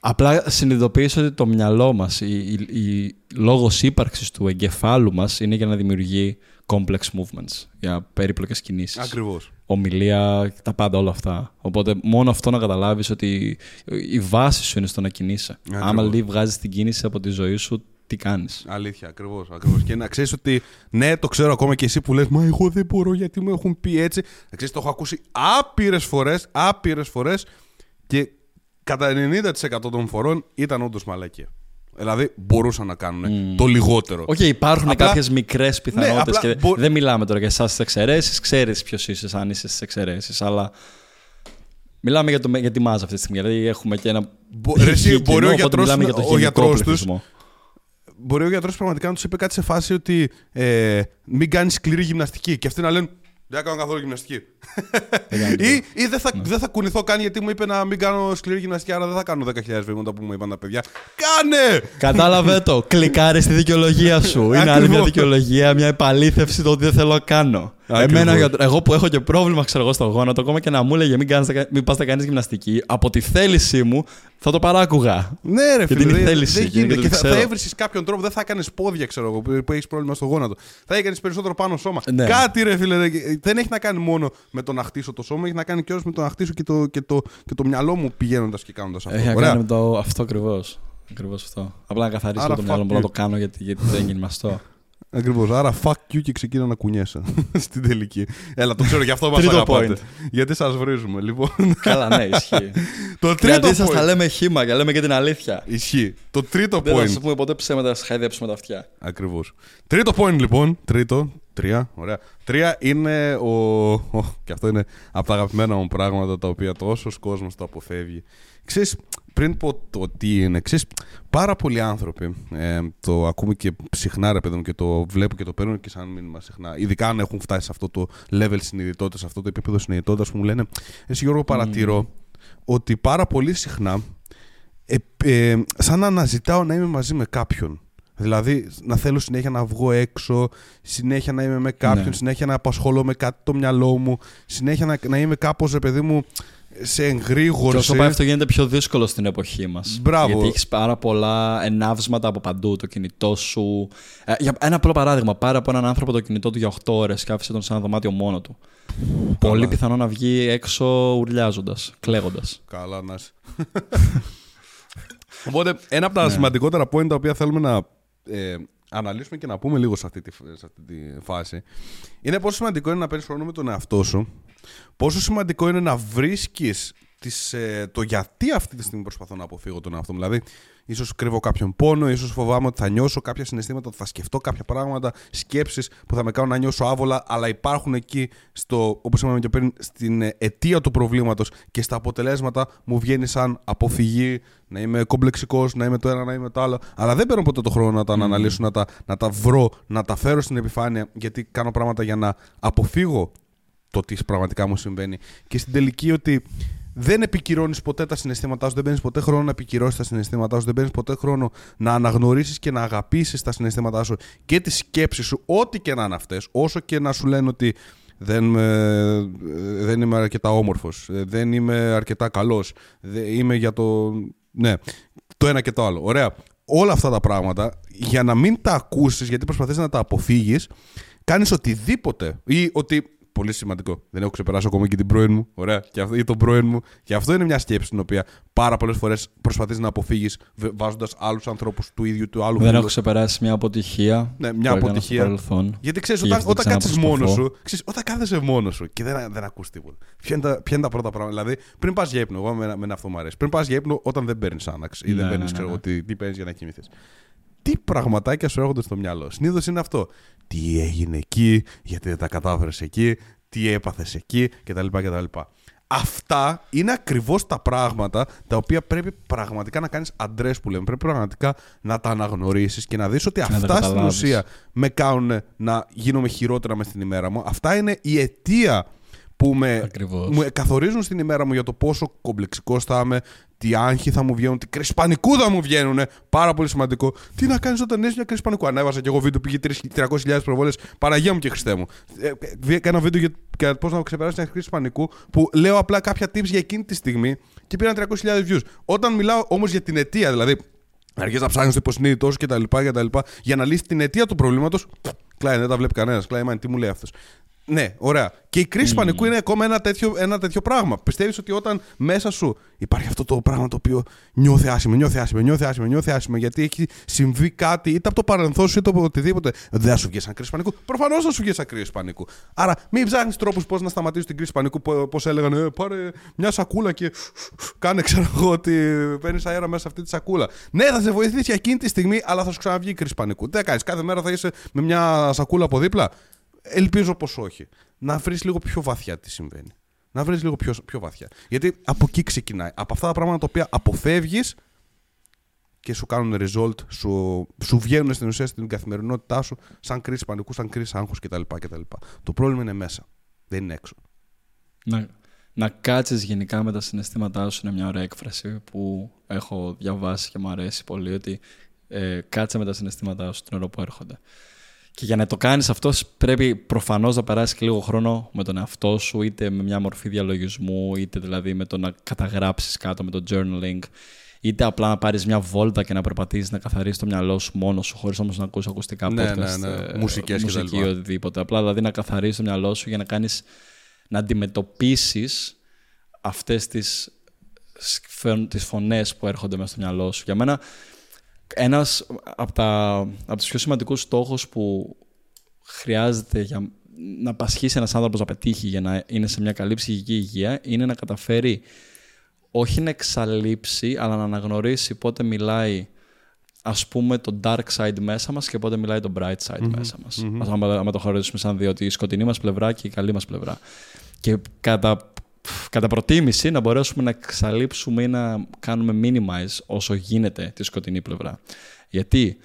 Απλά συνειδητοποίησε ότι το μυαλό μας, η, η, η λόγος ύπαρξης του εγκεφάλου μας είναι για να δημιουργεί complex movements, για περίπλοκες κινήσεις. Ακριβώς. Ομιλία, τα πάντα όλα αυτά. Οπότε μόνο αυτό να καταλάβεις ότι η βάση σου είναι στο να κινείσαι. Ακριβώς. Άμα δηλαδή βγάζεις την κίνηση από τη ζωή σου, τι κάνεις; Αλήθεια, ακριβώς. Ακριβώς. Και να ξέρεις ότι ναι, το ξέρω ακόμα και εσύ που λες Μα εγώ δεν μπορώ γιατί μου έχουν πει έτσι. Να ξέρεις, το έχω ακούσει άπειρες φορές, άπειρες φορές και κατά 90% των φορών ήταν όντως μαλακία. Δηλαδή μπορούσαν να κάνουν το λιγότερο. Οκ, υπάρχουν Απλά- κάποιες μικρές πιθανότητες απλά και μπο- δεν μιλάμε τώρα για εσάς τις εξαιρέσεις. Ξέρεις ποιος είσαι, αν είσαι στις εξαιρέσεις. Αλλά μιλάμε για, το, για τη μάζα αυτή τη στιγμή. Δηλαδή έχουμε και ένα. Μπο- ρε, εσύ, κοινό, μπορεί ο οπότε γιατρός μιλάμε να- για το ο γενικό γιατρός τους- πληθυσμό. Μπορεί ο γιατρός πραγματικά να τους είπε κάτι σε φάση ότι ε, μην κάνεις σκληρή γυμναστική. Και αυτοί να λένε Δεν θα κάνω καθόλου γυμναστική. Δεν κάνω ή ή δεν, θα, Ναι. δεν θα κουνηθώ καν γιατί μου είπε να μην κάνω σκληρή γυμναστική, άρα δεν θα κάνω 10.000 βήματα που μου είπαν τα παιδιά. Κάνε! Κατάλαβε το. Κλικάρεις στη δικαιολογία σου. Είναι άλλη μια Ακριβώς. δικαιολογία, μια επαλήθευση το ότι δεν θέλω να κάνω. Ακριβώς. Εμένα, για- εγώ που έχω και πρόβλημα, ξέρω εγώ, στο γόνατο, ακόμα και να μου έλεγε μην, κάνεις, μην πας να κάνεις γυμναστική, από τη θέλησή μου θα το παράκουγα. Ναι, ρε Γιατί φίλε. είναι δεν- θέληση, Δεν γιατί γίνεται. δεν Και το θα, θα ξέρω. έβρισει κάποιον τρόπο, δεν θα έκανες πόδια, ξέρω εγώ, που, που έχεις πρόβλημα στο γόνατο. Θα έκανες περισσότερο πάνω σώμα. Ναι. Κάτι, ρε φίλε. ρε, δεν έχει να κάνει μόνο με το να χτίσω το σώμα, έχει να κάνει κιόλα με το να χτίσω και το, και το, και το μυαλό μου πηγαίνοντας και κάνοντας αυτό. Έχει να Ωραία. κάνει με το αυτό ακριβώς. Ακριβώς αυτό. Απλά να καθαρίσω Άρα το fuck μυαλό μου, μπορώ να you. το κάνω γιατί, γιατί δεν γυμναστώ. Ακριβώς. Άρα, fuck you και ξεκίνα να κουνιέσαι στην τελική. Έλα, το ξέρω, γι' αυτό μας Τρίτο αγαπάτε. point. Γιατί σας βρίζουμε. Λοιπόν, Καλά, ναι, ισχύει. το τρίτο γιατί σας τα point. λέμε χήμα και λέμε και την αλήθεια. Ισχύει. Το τρίτο Δεν θα point. σου πούμε ποτέ ψέματα, να σας χαϊδέψουμε τα αυτιά. Ακριβώς. Τρίτο point λοιπόν. Τρίτο. Τρία. Ωραία. Τρία είναι ο. ο- και αυτό είναι από τα αγαπημένα μου πράγματα τα οποία τόσο κόσμος το αποφεύγει. Ξέρεις, πριν πω το τι είναι, ξέρεις, πάρα πολλοί άνθρωποι ε, το ακούμε και συχνά ρε παιδί μου και το βλέπω και το παίρνω και σαν μήνυμα συχνά. Ειδικά αν έχουν φτάσει σε αυτό το level συνειδητότητας, σε αυτό το επίπεδο συνειδητότητας που μου λένε Εσύ Γιώργο παρατηρώ ότι πάρα πολύ συχνά ε, ε, σαν να αναζητάω να είμαι μαζί με κάποιον. Δηλαδή να θέλω συνέχεια να βγω έξω, συνέχεια να είμαι με κάποιον, Ναι. συνέχεια να απασχολώ με κάτι το μυαλό μου, συνέχεια να, να είμαι κάπως ρε παιδί μου σε εγρήγορση. Και όσο πάει αυτό γίνεται πιο δύσκολο στην εποχή μας. Μπράβο. Γιατί έχεις πάρα πολλά ενάβσματα από παντού. Το κινητό σου. Ε, για ένα απλό παράδειγμα. Πάρε από έναν άνθρωπο το κινητό του για 8 ώρες και άφησε τον σε ένα δωμάτιο μόνο του. Πολύ πιθανό να βγει έξω ουρλιάζοντας, κλαίγοντας. Καλά, να είσαι. Οπότε, ένα από τα Ναι. σημαντικότερα point τα οποία θέλουμε να ε, αναλύσουμε και να πούμε λίγο σε αυτή, τη, σε αυτή τη φάση είναι πόσο σημαντικό είναι να παίρνει χρόνο με τον εαυτό σου, πόσο σημαντικό είναι να βρίσκεις ε, το γιατί αυτή τη στιγμή προσπαθώ να αποφύγω τον εαυτό μου. Δηλαδή, ίσως κρύβω κάποιον πόνο, ίσως φοβάμαι ότι θα νιώσω κάποια συναισθήματα, ότι θα σκεφτώ κάποια πράγματα, σκέψεις που θα με κάνουν να νιώσω άβολα, αλλά υπάρχουν εκεί, στο, όπως είπαμε και πριν, στην ε, αιτία του προβλήματος και στα αποτελέσματα μου βγαίνει σαν αποφυγή, να είμαι κομπλεξικός, να είμαι το ένα, να είμαι το άλλο. Αλλά δεν παίρνω ποτέ το χρόνο να τα αναλύσω, να τα, να τα βρω, να τα φέρω στην επιφάνεια, γιατί κάνω πράγματα για να αποφύγω το τι πραγματικά μου συμβαίνει. Και στην τελική ότι δεν επικυρώνεις ποτέ τα συναισθήματά σου, δεν παίρνεις ποτέ χρόνο να επικυρώσεις τα συναισθήματά σου, δεν παίρνεις ποτέ χρόνο να αναγνωρίσεις και να αγαπήσεις τα συναισθήματά σου και τις σκέψεις σου, ό,τι και να είναι αυτές, όσο και να σου λένε ότι δεν, με- δεν είμαι αρκετά όμορφος, δεν είμαι αρκετά καλός, είμαι για το. Ναι, το ένα και το άλλο. Ωραία. Όλα αυτά τα πράγματα, για να μην τα ακούσεις, γιατί προσπαθείς να τα αποφύγεις, κάνεις οτιδήποτε ή ότι. Πολύ σημαντικό. Δεν έχω ξεπεράσει ακόμα και την πρώην μου. Ωραία. Και αυτό, ή τον πρώην μου. Και αυτό είναι μια σκέψη την οποία πάρα πολλές φορές προσπαθείς να αποφύγεις βάζοντας άλλους ανθρώπους του ίδιου του άλλου Δεν φίλου. έχω ξεπεράσει μια αποτυχία. Ναι, μια που έκανα αποτυχία. Στο παρελθόν. Γιατί ξέρεις, Και γι' όταν, αυτό όταν κάτσει ξαναπροσπαθώ. μόνος σου, ξέρεις, όταν κάθεσαι μόνος σου και δεν, δεν ακούς τίποτα. Ποια είναι, τα, ποια είναι τα πρώτα πράγματα. Δηλαδή, πριν πας για ύπνο, εγώ με, με αυτό μου αρέσει. Πριν πας για ύπνο, όταν δεν παίρνεις άναξ ή Ναι, δεν ναι, παίρνεις, ναι, ξέρω ναι. εγώ, τι, τι παίρνεις για να κοιμηθείς. Τι πραγματάκια σου έρχονται στο μυαλό. Συνήθως είναι αυτό. Τι έγινε εκεί, γιατί δεν τα κατάφερες εκεί, τι έπαθες εκεί κτλ. κτλ. Αυτά είναι ακριβώς τα πράγματα τα οποία πρέπει πραγματικά να κάνεις αντρές που λέμε. Πρέπει πραγματικά να τα αναγνωρίσεις και να δεις ότι να τα αυτά στην καταλάβεις. ουσία με κάνουν να γίνομαι χειρότερα μες στην ημέρα μου. Αυτά είναι η αιτία που με, Ακριβώς. μου καθορίζουν στην ημέρα μου για το πόσο κομπλεξικό θα είμαι, τι άγχη θα μου βγαίνουν, τι κρίση πανικού θα μου βγαίνουν. Πάρα πολύ σημαντικό. Τι να κάνεις όταν έχει μια κρίση πανικού. Ανέβασα και εγώ βίντεο πήγε 300.000 προβόλε. Παναγία μου και Χριστέ μου. Ε, ε, Έκανα βίντεο για, για πώς να ξεπεράσει μια κρίση πανικού που λέω απλά κάποια tips για εκείνη τη στιγμή και πήραν 300.000 views. Όταν μιλάω όμως για την αιτία, δηλαδή Αρχίζει να ψάχνεις το υποσυνείδητό σου κτλ. Για να λύσεις την αιτία του προβλήματος. Κλάιν, δεν τα βλέπει κανένας. Κλάιν, τι μου λέει αυτός. Ναι, ωραία. Και η κρίση πανικού είναι ακόμα ένα τέτοιο, ένα τέτοιο πράγμα. Πιστεύεις ότι όταν μέσα σου υπάρχει αυτό το πράγμα το οποίο νιώθει άσχημα, νιώθει άσχημα, νιώθει άσχημα, νιώθει άσχημα, γιατί έχει συμβεί κάτι είτε από το παρελθόν σου είτε από οτιδήποτε. Δεν θα σου βγει σαν κρίση πανικού. Προφανώς θα σου βγει σαν κρίση πανικού. Άρα μην ψάχνεις τρόπους πώς να σταματήσει την κρίση πανικού. Πώς έλεγαν, ε, πάρε μια σακούλα και κάνε, ξέρω εγώ, ότι παίρνεις αέρα μέσα σε αυτή τη σακούλα. Ναι, θα σε βοηθήσει εκείνη τη στιγμή, αλλά θα σου ξαναβγεί η κρίση πανικού. Τι θα κάνεις, κάθε μέρα θα είσαι με μια σακούλα από δίπλα; Ελπίζω πως όχι. Να βρεις λίγο πιο βαθιά τι συμβαίνει. Να βρεις λίγο πιο, πιο βαθιά. Γιατί από εκεί ξεκινάει. Από αυτά τα πράγματα τα οποία αποφεύγεις και σου κάνουν result, σου, σου βγαίνουν στην ουσία στην καθημερινότητά σου σαν κρίση πανικού, σαν κρίση άγχους κτλ, κτλ. Το πρόβλημα είναι μέσα. Δεν είναι έξω. Να, να κάτσεις γενικά με τα συναισθήματά σου είναι μια ωραία έκφραση που έχω διαβάσει και μου αρέσει πολύ ότι ε, κάτσε με τα συναισθήματά σου την ώρα που έρχονται. Και για να το κάνεις αυτό πρέπει προφανώς να περάσεις και λίγο χρόνο με τον εαυτό σου είτε με μια μορφή διαλογισμού είτε δηλαδή με το να καταγράψεις κάτω με το journaling είτε απλά να πάρεις μια βόλτα και να περπατήσεις να καθαρίσεις το μυαλό σου μόνος σου χωρίς όμως να ακούσεις ακουστικά Ναι, podcast, ναι, ναι. ε, Μουσικές και τα μουσική λοιπά. οτιδήποτε. Απλά δηλαδή να καθαρίσεις το μυαλό σου για να κάνεις να αντιμετωπίσεις αυτές τις, σφαι- τις φωνές που έρχονται μέσα στο μυαλό σου. Για μένα, ένας από, τα, από τους πιο σημαντικούς στόχους που χρειάζεται για να πασχίσει ένας άνθρωπος να πετύχει για να είναι σε μια καλή ψυχική υγεία είναι να καταφέρει όχι να εξαλείψει, αλλά να αναγνωρίσει πότε μιλάει ας πούμε το dark side μέσα μας και πότε μιλάει το bright side μέσα μας. Ας άμα, άμα το χωρίσουμε σαν δύο, ότι η σκοτεινή μας πλευρά και η καλή μας πλευρά. Και κατά, κατά προτίμηση να μπορέσουμε να εξαλείψουμε ή να κάνουμε minimize όσο γίνεται τη σκοτεινή πλευρά. Γιατί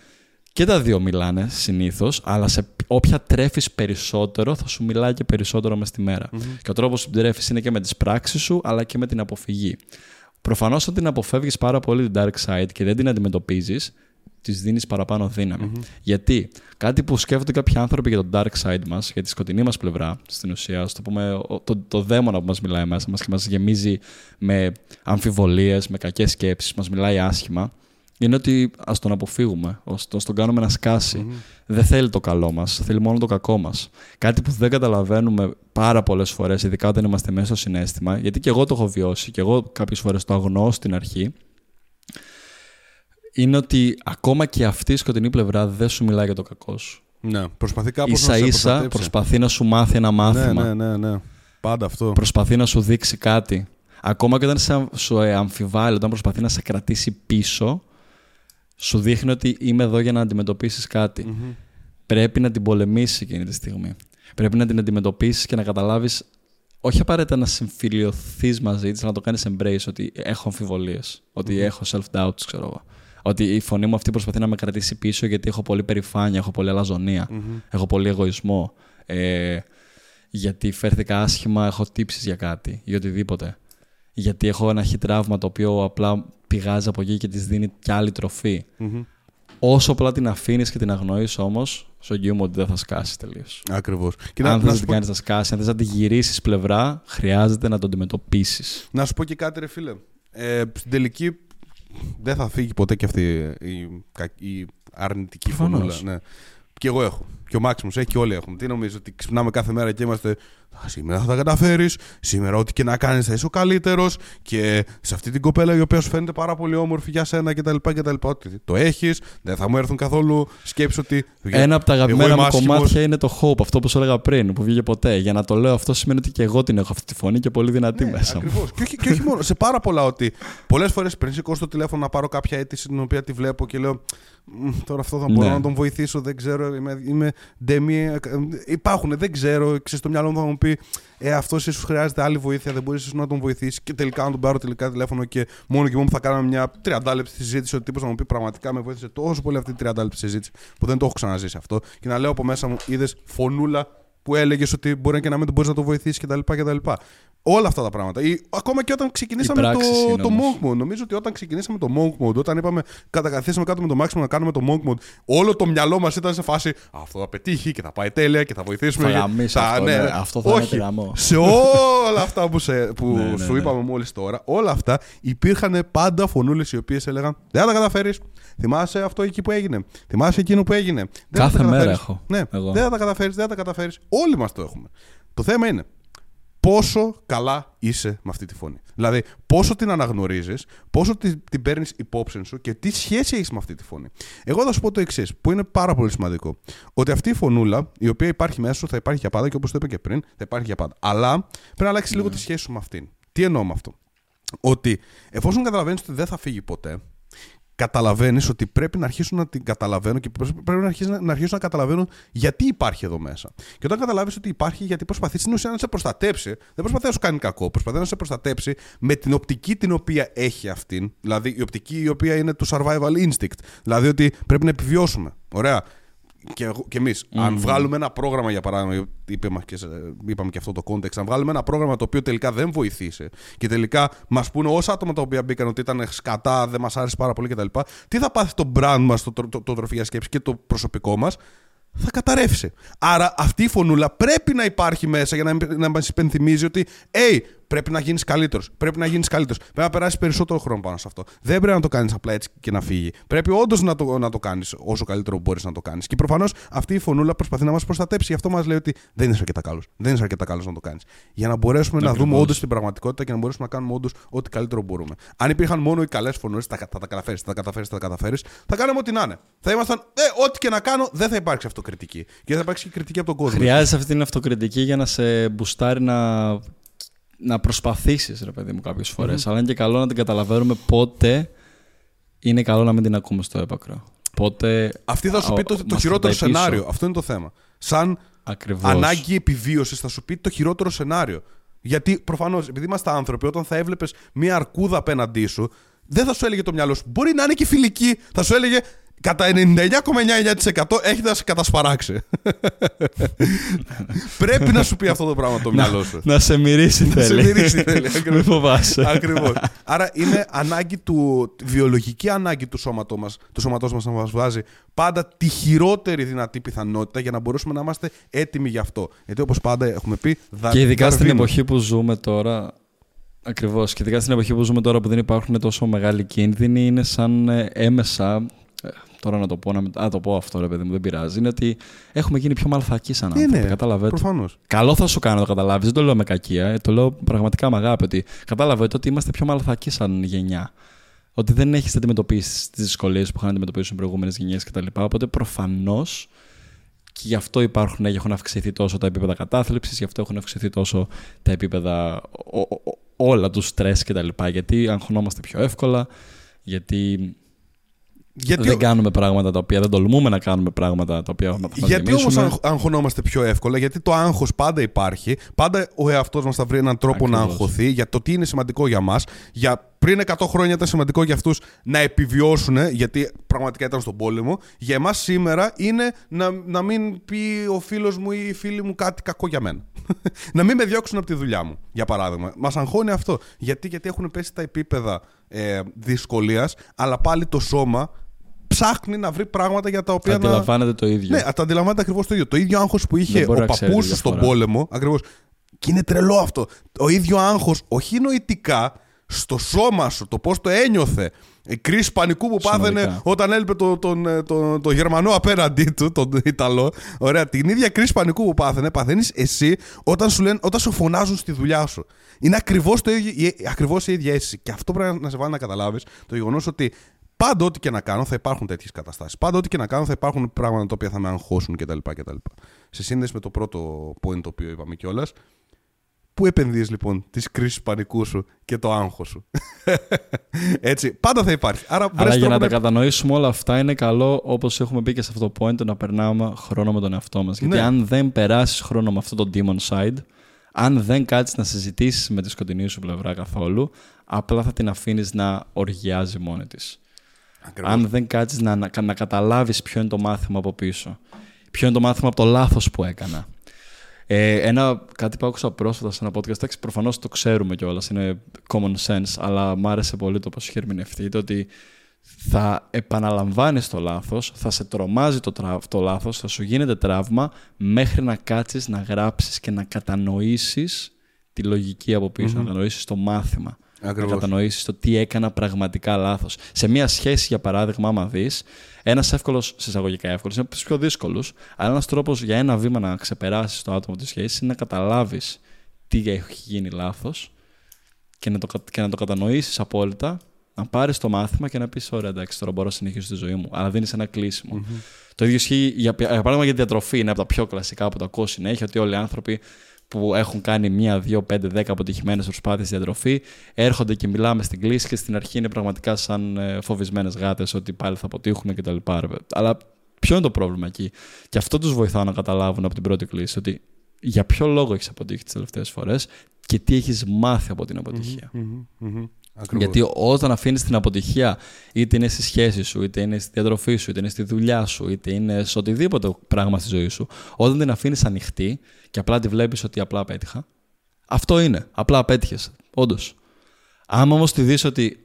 και τα δύο μιλάνε συνήθως, αλλά σε όποια τρέφεις περισσότερο, θα σου μιλάει και περισσότερο μες στη μερα Και ο τρόπος που την τρέφεις είναι και με τις πράξεις σου, αλλά και με την αποφυγή. Προφανώς, όταν την αποφεύγεις πάρα πολύ την dark side και δεν την αντιμετωπίζεις, της δίνεις παραπάνω Γιατί κάτι που σκέφτονται κάποιοι άνθρωποι για το dark side μας, για τη σκοτεινή μας πλευρά, στην ουσία, το πούμε, το, το δαίμονα που μας μιλάει μέσα μας και μας γεμίζει με αμφιβολίες, με κακές σκέψεις, μας μιλάει άσχημα, είναι ότι ας τον αποφύγουμε, ας τον κάνουμε να σκασει Δεν θέλει το καλό μας, θέλει μόνο το κακό μας. Κάτι που δεν καταλαβαίνουμε πάρα πολλές φορές, ειδικά όταν είμαστε μέσα στο συνέστημα, γιατί και εγώ το έχω βιώσει και εγώ κάποιες φορές το αγνοώ στην αρχή, είναι ότι ακόμα και αυτή η σκοτεινή πλευρά δεν σου μιλάει για το κακό σου. Ναι, προσπαθεί κάπως ίσα να ίσα προσπαθεί να σου μάθει ένα μάθημα. Ναι, ναι, ναι, ναι. Πάντα αυτό. Προσπαθεί να σου δείξει κάτι. Ακόμα και όταν σου αμφιβάλλει, όταν προσπαθεί να σε κρατήσει πίσω, σου δείχνει ότι είμαι εδώ για να αντιμετωπίσεις κάτι. Πρέπει να την πολεμήσεις εκείνη τη στιγμή. Πρέπει να την αντιμετωπίσεις και να καταλάβεις, όχι απαραίτητα να συμφιλειωθείς μαζί της, να το κάνεις embrace ότι έχω αμφιβολίες, ότι έχω self-doubts, ξέρω εγώ. Ότι η φωνή μου αυτή προσπαθεί να με κρατήσει πίσω γιατί έχω πολύ περηφάνεια, έχω πολύ έχω πολύ εγωισμό. Ε, γιατί φέρθηκα άσχημα, έχω τύψεις για κάτι ή οτιδήποτε. Γιατί έχω ένα χιτράυμα το οποίο απλά πηγάζει από εκεί και της δίνει κι άλλη Όσο απλά την αφήνεις και την αγνοείς όμως, σου εγγυούμε ότι δεν θα σκάσει τελείως. Ακριβώς. Αν δεν την κάνεις να σκάσει, αν θες να τη γυρίσεις πλευρά, χρειάζεται να το αντιμετωπίσεις. Να σου πω και κάτι, ρε φίλε. Ε, στην τελική δεν θα φύγει ποτέ και αυτή η, η αρνητική φωνούλα. Ναι. Και εγώ έχω. Και ο Μάξιμο έχει και όλοι έχουμε. Τι νομίζω ότι ξυπνάμε κάθε μέρα και είμαστε σήμερα θα τα καταφέρεις. Σήμερα, ό,τι και να κάνεις, θα είσαι ο καλύτερος. Και σε αυτή την κοπέλα η οποία σου φαίνεται πάρα πολύ όμορφη για σένα κτλ. κτλ ότι το έχεις, δεν θα μου έρθουν καθόλου σκέψεις ότι. Ένα από τα αγαπημένα μου κομμάτια είναι το hope, αυτό που σου έλεγα πριν, που βγήκε ποτέ. Για να το λέω αυτό σημαίνει ότι και εγώ την έχω αυτή τη φωνή και πολύ δυνατή ναι, μέσα. Ακριβώς. και, όχι, και όχι μόνο. Σε πάρα πολλά ότι πολλές φορές πριν σηκώσω το τηλέφωνο να πάρω κάποια αίτηση την οποία τη βλέπω και λέω. Τώρα αυτό θα μπορώ ναι. να τον βοηθήσω, δεν ξέρω. Είμαι, είμαι ντεμή. Ε, υπάρχουν, δεν ξέρω. Ξέρεις, στο μυαλό μου θα μου πει ε, αυτός ίσως χρειάζεται άλλη βοήθεια, δεν μπορείς να τον βοηθήσεις και τελικά να τον πάρω τελικά τηλέφωνο και μόνο και μόνο θα κάναμε μια 30 λεπτή συζήτηση. Ο τύπος να μου πει πραγματικά με βοήθησε τόσο πολύ αυτή τη 30 λεπτή συζήτηση που δεν το έχω ξαναζήσει αυτό. Και να λέω από μέσα μου, είδες φωνούλα που έλεγες ότι μπορεί και να μην μπορείς να το βοηθήσεις κτλ. Όλα αυτά τα πράγματα. Ή, ακόμα και όταν ξεκινήσαμε το, το Monk Mode. Νομίζω ότι όταν ξεκινήσαμε το Monk Mode, όταν είπαμε κατακαθίσαμε κάτω με το Maximum να κάνουμε το Monk Mode, όλο το μυαλό μας ήταν σε φάση Αυτό θα πετύχει και θα πάει τέλεια και θα βοηθήσουμε. Θα γαμίσει αυτό, ναι, ναι, αυτό θα Όχι, Σε όλα αυτά που, σε, που ναι, ναι, σου ναι. είπαμε μόλις τώρα, όλα αυτά υπήρχαν πάντα φωνούλες οι οποίες έλεγαν Δεν θα τα καταφέρεις. Θυμάσαι αυτό εκεί που έγινε; Θυμάσαι εκείνο που έγινε; Κάθε μέρα έχω. Ναι, εγώ. δεν θα τα καταφέρεις, δεν θα τα καταφέρεις. Όλοι μας το έχουμε. Το θέμα είναι πόσο καλά είσαι με αυτή τη φωνή. Δηλαδή, πόσο την αναγνωρίζεις, πόσο την, την παίρνεις υπόψη σου και τι σχέση έχεις με αυτή τη φωνή. Εγώ θα σου πω το εξής, που είναι πάρα πολύ σημαντικό. Ότι αυτή η φωνούλα, η οποία υπάρχει μέσα σου, θα υπάρχει για πάντα και όπως το είπα και πριν, θα υπάρχει για πάντα. Αλλά πρέπει να αλλάξεις λίγο τη σχέση σου με αυτήν. Τι εννοώ με αυτό; Ότι εφόσον καταλαβαίνεις ότι δεν θα φύγει ποτέ, καταλαβαίνεις ότι πρέπει να αρχίσουν να την καταλαβαίνω και πρέπει να αρχίσουν να, να, αρχίσουν να καταλαβαίνουν γιατί υπάρχει εδώ μέσα. Και όταν καταλάβεις ότι υπάρχει, γιατί προσπαθείς στην ουσία να σε προστατέψει, δεν προσπαθεί να σου κάνει κακό, προσπαθεί να σε προστατέψει με την οπτική την οποία έχει αυτήν. Δηλαδή η οπτική η οποία είναι του survival instinct. Δηλαδή ότι πρέπει να επιβιώσουμε. Ωραία και, και εμείς, αν βγάλουμε ένα πρόγραμμα για παράδειγμα, είπαμε και, είπαμε και αυτό το context, αν βγάλουμε ένα πρόγραμμα το οποίο τελικά δεν βοηθήσει και τελικά μας πούνε όσα άτομα τα οποία μπήκαν ότι ήταν σκατά, δεν μας άρεσε πάρα πολύ κτλ. Τι θα πάθει το brand μας, το, το, το, το τροφή για σκέψη και το προσωπικό μας, θα καταρρεύσει. Άρα αυτή η φωνούλα πρέπει να υπάρχει μέσα για να, να μας υπενθυμίζει ότι, hey, Πρέπει να γίνεις καλύτερος. Πρέπει να γίνεις καλύτερος. Πρέπει να περάσεις περισσότερο χρόνο πάνω σε αυτό. Δεν πρέπει να το κάνεις απλά έτσι και να φύγει. Πρέπει όντως να το, να το κάνεις όσο καλύτερο μπορείς να το κάνεις. Και προφανώς αυτή η φωνούλα προσπαθεί να μας προστατέψει. Γι' αυτό μας λέει ότι δεν είσαι αρκετά καλός. Δεν είσαι αρκετά καλός να το κάνεις. Για να μπορέσουμε να, να δούμε όντως την πραγματικότητα και να μπορέσουμε να κάνουμε όντως ό,τι καλύτερο μπορούμε. Αν υπήρχαν μόνο οι καλές φωνούλες, θα, θα τα καταφέρεις, θα τα καταφέρεις, θα τα καταφέρεις, θα κάνουμε ό,τι να είναι. Θα ήμασταν, ε, ό,τι και να κάνω, δεν θα υπάρξει αυτοκριτική. Και θα υπάρξει και κριτική από τον κόσμο. Χρειάζεται αυτή την αυτοκριτική για να σε μπουστάρει να να προσπαθήσεις ρε παιδί μου κάποιες φορές. Αλλά είναι και καλό να την καταλαβαίνουμε πότε είναι καλό να μην την ακούμε στο έπακρο. Πότε... Αυτή θα σου πει το, το χειρότερο σενάριο. Αυτό είναι το θέμα. Σαν Ακριβώς. ανάγκη επιβίωσης θα σου πει το χειρότερο σενάριο. Γιατί προφανώς, επειδή είμαστε άνθρωποι, όταν θα έβλεπες μία αρκούδα απέναντί σου, δεν θα σου έλεγε το μυαλό σου. Μπορεί να είναι και φιλική. Θα σου έλεγε κατά 99,9% έχετε να σε κατασπαράξει. Πρέπει να σου πει αυτό το πράγμα το μυαλό σου. Να σε μυρίσει Να σε θέλει. μυρίσει θέλει, ακριβώς. Μην φοβάσαι. Ακριβώς. Άρα είναι ανάγκη του, βιολογική ανάγκη του σώματός μας, του σώματός μας να μας βάζει πάντα τη χειρότερη δυνατή πιθανότητα για να μπορέσουμε να είμαστε έτοιμοι γι' αυτό. Γιατί όπως πάντα έχουμε πει, δα, Και ειδικά στην Δαρβίνος. εποχή που ζούμε τώρα. Ακριβώς. Και ειδικά στην εποχή που ζούμε τώρα που δεν υπάρχουν τόσο μεγάλοι κίνδυνοι, είναι σαν ε, έμεσα. Ε, Τώρα να το πω, να, μην- α, το πω αυτό ρε παιδί μου, δεν πειράζει. Είναι ότι έχουμε γίνει πιο μαλθακοί σαν Ναι, άνθρωποι. ναι, Καταλαβαίνετε. προφανώς. Καλό θα σου κάνω να το καταλάβεις. Δεν το λέω με κακία. ε, Το λέω πραγματικά με αγάπη. Ότι κατάλαβε ότι είμαστε πιο μαλθακοί σαν γενιά. Ότι δεν έχεις αντιμετωπίσει τις δυσκολίες που είχαν αντιμετωπίσει οι προηγούμενες γενιές κτλ. Οπότε προφανώς και γι' αυτό υπάρχουν, έχουν αυξηθεί τόσο τα επίπεδα κατάθλιψης, γι' αυτό έχουν αυξηθεί τόσο τα επίπεδα ο- ο- ο- όλα τους στρες κτλ. Γιατί αγχωνόμαστε πιο εύκολα, γιατί, Γιατί, δεν κάνουμε πράγματα τα οποία δεν τολμούμε να κάνουμε πράγματα τα οποία θα μας γιατί γεμίσουμε. όμως αγχ- αγχωνόμαστε πιο εύκολα, γιατί το άγχος πάντα υπάρχει, πάντα ο εαυτός μας θα βρει έναν τρόπο να Ακριβώς. αγχωθεί για το τι είναι σημαντικό για μας, για πριν 100 χρόνια ήταν σημαντικό για αυτούς να επιβιώσουν, γιατί πραγματικά ήταν στον πόλεμο. Για εμάς σήμερα είναι να, να μην πει ο φίλος μου ή η φίλη μου κάτι κακό για μένα. να μην με διώξουν από τη δουλειά μου, για παράδειγμα. Μας αγχώνει αυτό. Γιατί, γιατί έχουν πέσει τα επίπεδα ε, δυσκολίας, αλλά πάλι το σώμα ψάχνει να βρει πράγματα για τα οποία να... Αντιλαμβάνεται το ίδιο. Ναι, τα αντιλαμβάνεται ακριβώς το ίδιο. Το ίδιο άγχος που είχε Δεν μπορεί ο να ξέρει παππούς τη σου στον διαφορά. πόλεμο. Ακριβώς. Και είναι τρελό αυτό. Το ίδιο άγχος, όχι νοητικά, στο σώμα σου, το πώς το ένιωθε. Η κρίση πανικού που πάθαινε Σωματικά. όταν έλειπε τον, τον, ε, τον, τον Γερμανό απέναντί του, τον Ιταλό. Ωραία, την ίδια κρίση πανικού που πάθαινε, παθαίνεις εσύ όταν σου, λένε, όταν σου φωνάζουν στη δουλειά σου. Είναι ακριβώς ακριβώς η ίδια αίσθηση. Και αυτό πρέπει να σε βάλει να καταλάβεις το γεγονός ότι πάντα ό,τι και να κάνω θα υπάρχουν τέτοιες καταστάσεις. Πάντα ό,τι και να κάνω θα υπάρχουν πράγματα τα οποία θα με αγχώσουν κτλ. κτλ. Σε σύνδεση με το πρώτο point το οποίο είπαμε κιόλας, Πού επενδύεις λοιπόν τις κρίσεις πανικού σου και το άγχος σου; Έτσι, πάντα θα υπάρχει. Άρα, βρες Αλλά για τρόπο να τα κατανοήσουμε όλα αυτά είναι καλό, όπως έχουμε πει και σε αυτό το point, να περνάμε χρόνο με τον εαυτό μας. Γιατί Ναι. αν δεν περάσεις χρόνο με αυτό το demon side, αν δεν κάτσεις να συζητήσεις με τη σκοτεινή σου πλευρά καθόλου, απλά θα την αφήνεις να οργιάζει μόνη της. Ακριβώς. Αν δεν κάτσεις να, να, να καταλάβεις ποιο είναι το μάθημα από πίσω, ποιο είναι το μάθημα από το λάθος που έκανα. Ε, ένα, κάτι που άκουσα πρόσφατα σε ένα podcast, εντάξει, προφανώς το ξέρουμε κιόλας, είναι common sense, αλλά μ' άρεσε πολύ το πώς είχε ερμηνευτεί. Το ότι θα επαναλαμβάνεις το λάθος, θα σε τρομάζει το, τρα... το λάθος, θα σου γίνεται τραύμα μέχρι να κάτσεις να γράψεις και να κατανοήσεις τη λογική από πίσω, να κατανοήσεις το μάθημα. Ακριβώς. Να κατανοήσεις το τι έκανα πραγματικά λάθος. Σε μία σχέση, για παράδειγμα, άμα δεις, ένας εύκολος, σε εισαγωγικά εύκολος, είναι από τους πιο δύσκολους, αλλά ένας τρόπος για ένα βήμα να ξεπεράσεις το άτομο της σχέσης είναι να καταλάβεις τι έχει γίνει λάθος και να το, κα- και να το κατανοήσεις απόλυτα, να πάρεις το μάθημα και να πεις: Ωραία, εντάξει, τώρα μπορώ να συνεχίσω τη ζωή μου. Αλλά δίνει ένα κλείσιμο. Το ίδιο ισχύει για, για παράδειγμα για τη διατροφή. Είναι από τα πιο κλασικά που το ακούω συνέχεια ότι όλοι οι άνθρωποι που έχουν κάνει μία, δύο, πέντε, δέκα αποτυχημένες προσπάθειες διατροφή έρχονται και μιλάμε στην κλίση και στην αρχή είναι πραγματικά σαν φοβισμένες γάτες ότι πάλι θα αποτύχουν κτλ. Αλλά ποιο είναι το πρόβλημα εκεί; Και αυτό τους βοηθάω να καταλάβουν από την πρώτη κλίση ότι για ποιο λόγο έχεις αποτύχει τις τελευταίες φορές και τι έχεις μάθει από την αποτυχία. Μμμ, μμμ. Ακριβώς. Γιατί όταν αφήνεις την αποτυχία, είτε είναι στη σχέση σου, είτε είναι στη διατροφή σου, είτε είναι στη δουλειά σου, είτε είναι σε οτιδήποτε πράγμα στη ζωή σου, όταν την αφήνεις ανοιχτή και απλά τη βλέπεις ότι απλά απέτυχα, αυτό είναι. Απλά απέτυχες. Όντως. Άμα όμως τη δεις ότι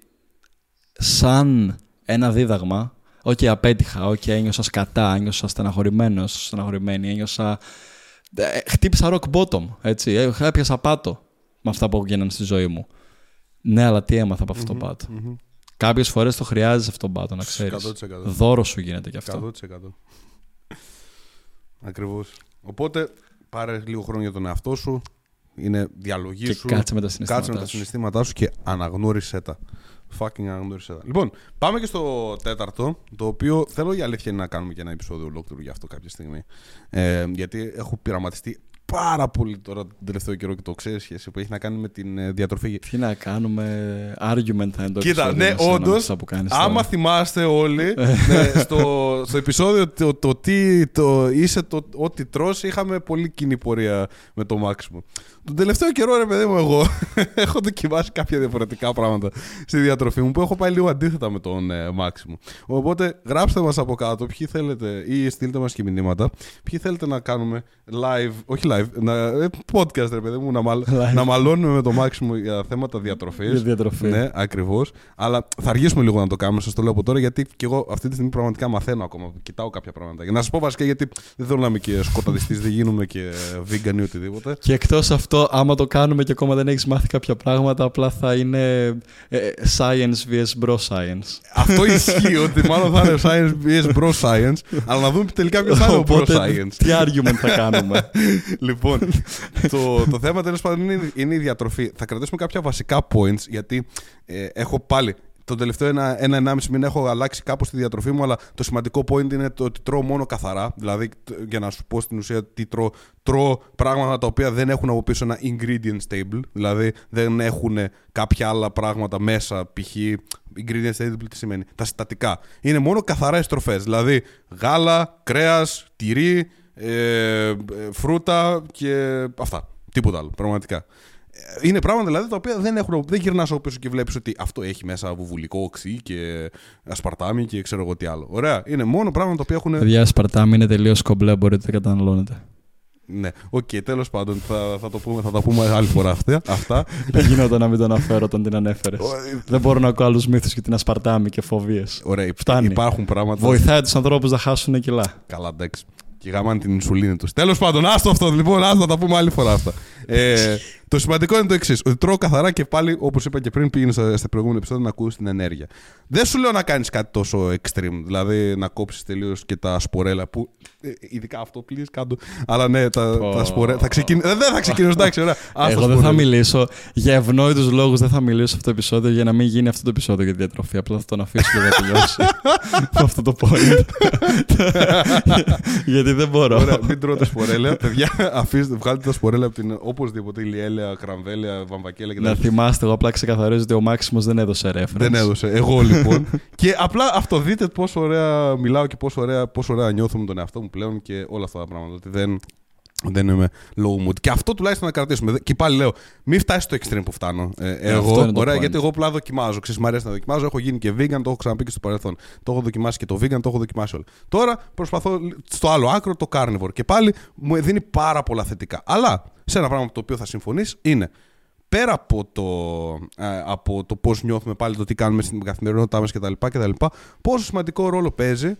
σαν ένα δίδαγμα, Οκ, απέτυχα, οκ, ένιωσα σκατά, ένιωσα στεναχωρημένος, στεναχωρημένη, ένιωσα. ε, χτύπησα rock bottom, έτσι. ε, Έπιασα πάτο με αυτά που έγιναν στη ζωή μου. Ναι, αλλά τι έμαθα από αυτό το πάτο. Μμμ. Κάποιες φορές το χρειάζεσαι αυτό το πάτο, να ξέρεις. 100%. Δώρο σου γίνεται κι αυτό. 100%. Ακριβώς. Οπότε πάρε λίγο χρόνο για τον εαυτό σου. Είναι διαλογή Και σου. κάτσε με τα συναισθήματά Κάτσε με τα σου. συναισθήματά σου και αναγνώρισέ τα. Fucking αναγνώρισέ τα. Λοιπόν, πάμε και στο τέταρτο, το οποίο θέλω η αλήθεια είναι να κάνουμε και ένα επεισόδιο ολόκληρο για αυτό κάποια στιγμή. Ε, γιατί έχω πειραματιστεί πάρα πολύ τώρα τον τελευταίο καιρό και το ξέρεις σχέση που έχει να κάνει με την ε, διατροφή. Τι να κάνουμε, argument θα είναι το Κοίτα, επεισόδιο ναι, μας, ένα όντως. με αυτά που κάνεις Άμα τώρα. θυμάστε όλοι, ναι, στο, στο επεισόδιο το, το τι το, είσαι το ό,τι τρως, είχαμε πολύ κοινή πορεία με το Μάξιμο. Τον τελευταίο καιρό, ρε παιδί μου, εγώ έχω δοκιμάσει κάποια διαφορετικά πράγματα στη διατροφή μου που έχω πάει λίγο αντίθετα με τον ε, Μάξιμο. Οπότε γράψτε μας από κάτω ποιοι θέλετε ή στείλτε μας και μηνύματα, ποιοι θέλετε να κάνουμε live, όχι live, να, ε, podcast ρε παιδί μου, να, μαλ, Live. να μαλώνουμε με τον Μάξιμο για θέματα διατροφής. Για διατροφή. Ναι, ακριβώς. Αλλά θα αργήσουμε λίγο να το κάνουμε, σας το λέω από τώρα, γιατί και εγώ αυτή τη στιγμή πραγματικά μαθαίνω ακόμα. Κοιτάω κάποια πράγματα. Για να σας πω βασικά, γιατί δεν θέλω να είμαι και σκοταδιστής, δεν γίνομαι και vegan ή οτιδήποτε. Και εκτός αυτό, άμα το κάνουμε και ακόμα δεν έχεις μάθει κάποια πράγματα, απλά θα είναι ε, science vs bro science. Αυτό ισχύει ότι μάλλον θα είναι science vs bro science, αλλά να δούμε τελικά ποιος θα είναι ο bro Οπότε, science. τι argument θα κάνουμε; λοιπόν, το, το θέμα τέλος πάντων είναι, είναι η διατροφή. Θα κρατήσουμε κάποια βασικά points, γιατί ε, έχω πάλι. Τον τελευταίο ένα- ένα-ενάμιση μήνα έχω αλλάξει κάπως τη διατροφή μου, αλλά το σημαντικό point είναι το ότι τρώω μόνο καθαρά. Δηλαδή, τ- για να σου πω στην ουσία τι τρώω, τρώω πράγματα τα οποία δεν έχουν από πίσω ένα ingredient stable. Δηλαδή, δεν έχουν κάποια άλλα πράγματα μέσα, π.χ. ingredient stable τι σημαίνει; Τα συστατικά. Είναι μόνο καθαρά εστροφές. Δηλαδή, γάλα, κρέας, τυρί, ε, ε, φρούτα και αυτά. Τίποτα άλλο, πραγματικά. Ε, Είναι πράγματα δηλαδή τα οποία δεν, έχουν, δεν γυρνάς από πίσω και βλέπεις ότι αυτό έχει μέσα βουβουλικό οξύ και ασπαρτάμι και ξέρω εγώ τι άλλο. Ωραία. Είναι μόνο πράγματα τα οποία έχουν. Παιδιά, Ασπαρτάμη είναι τελείως κομπλέ, μπορείτε να καταναλώνετε. Ναι, οκ, τέλος πάντων θα, θα, το πούμε, θα τα πούμε άλλη φορά αυτά. αυτά. Δεν γινόταν να μην τον αναφέρω όταν την ανέφερες. δεν μπορώ να ακούω άλλους μύθους για την ασπαρτάμη και φοβίες. Ωραία, υπ- Φτάνει. υπάρχουν πράγματα. Βοηθάει τους ανθρώπους να χάσουν κιλά. Καλά, εντάξει. Και γαμάνε την ινσουλίνη τους. Τέλος πάντων, άστο αυτό λοιπόν, άστο να τα πούμε άλλη φορά αυτά. Ε, το σημαντικό είναι το εξής: Ότι τρώω καθαρά και πάλι, όπως είπα και πριν, πήγαινε στα, στα προηγούμενα επεισόδια να ακούσεις την ενέργεια. Δεν σου λέω να κάνεις κάτι τόσο extreme, δηλαδή να κόψεις τελείως και τα σπορέλα που. ε, ειδικά αυτό, please, κάτω. Αλλά ναι, τα, Πω. τα σπορέλα. Θα ξεκινήσω. Δεν θα ξεκινήσω, εντάξει, ωραία. Άστα Εγώ δεν θα σπορέλα. μιλήσω για ευνόητους λόγους, δεν θα μιλήσω σε αυτό το επεισόδιο για να μην γίνει αυτό το επεισόδιο για τη διατροφή. Απλά θα τον αφήσω και θα τελειώσει. με αυτό το point. Γιατί δεν μπορώ. Ωραία, μην τρώτε σπορέλα. Παιδιά, αφήστε, βγάλτε τα σπορέλα από την οπωσδήποτε ηλιέλαια, κραμβέλαια, βαμβακέλαια κτλ. Να θυμάστε, εγώ απλά ξεκαθαρίζω ότι ο Μάξιμος δεν έδωσε reference. Δεν έδωσε. Εγώ λοιπόν. και απλά αυτό δείτε πόσο ωραία μιλάω και πόσο ωραία, πόσο ωραία νιώθω με τον εαυτό μου πλέον και όλα αυτά τα πράγματα. Ότι δεν, δεν είμαι low mood. Και αυτό τουλάχιστον να κρατήσουμε. Και πάλι λέω, μην φτάσεις στο extreme που φτάνω. Ε, αυτό εγώ, είναι το ωραία, point. γιατί εγώ απλά δοκιμάζω. Ξέρεις, μ' αρέσει να δοκιμάζω. Έχω γίνει και vegan, το έχω ξαναπεί και στο παρελθόν. Το έχω δοκιμάσει και το vegan, το έχω δοκιμάσει όλο. Τώρα προσπαθώ στο άλλο άκρο το carnivore. Και πάλι μου δίνει πάρα πολλά θετικά. Αλλά σε ένα πράγμα με το οποίο θα συμφωνήσει είναι πέρα από το, ε, από το πώς νιώθουμε πάλι το τι κάνουμε στην καθημερινότητά μας κτλ, κτλ πόσο σημαντικό ρόλο παίζει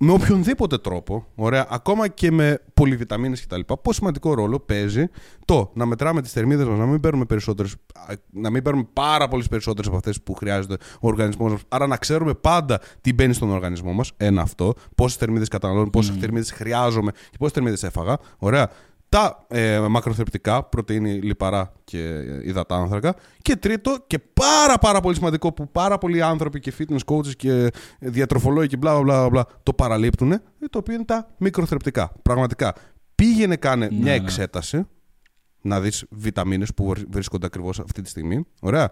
με οποιονδήποτε τρόπο, ωραία, ακόμα και με πολυβιταμίνες κτλ. Πόσο σημαντικό ρόλο παίζει το να μετράμε τις θερμίδες μας, να μην παίρνουμε περισσότερες, α, να μην παίρνουμε πάρα πολλές περισσότερες από αυτές που χρειάζεται ο οργανισμός μας. Άρα να ξέρουμε πάντα τι μπαίνει στον οργανισμό μας. Ένα αυτό. Πόσες θερμίδες καταναλώνω, πόσες θερμίδες χρειάζομαι και πόσες θερμίδες έφαγα. Ωραία τα ε, μακροθρεπτικά, πρωτεΐνη, λιπαρά και ε, υδατάνθρακα. Και τρίτο, και πάρα πάρα πολύ σημαντικό που πάρα πολλοί άνθρωποι και fitness coaches και ε, διατροφολόγοι και μπλα μπλα μπλα, μπλα το παραλείπτουν, ε, το οποίο είναι τα μικροθρεπτικά. Πραγματικά. Πήγαινε κάνε μια ναι. εξέταση να δεις βιταμίνες που βρίσκονται βρίσκονται ακριβώς αυτή τη στιγμή. Ωραία.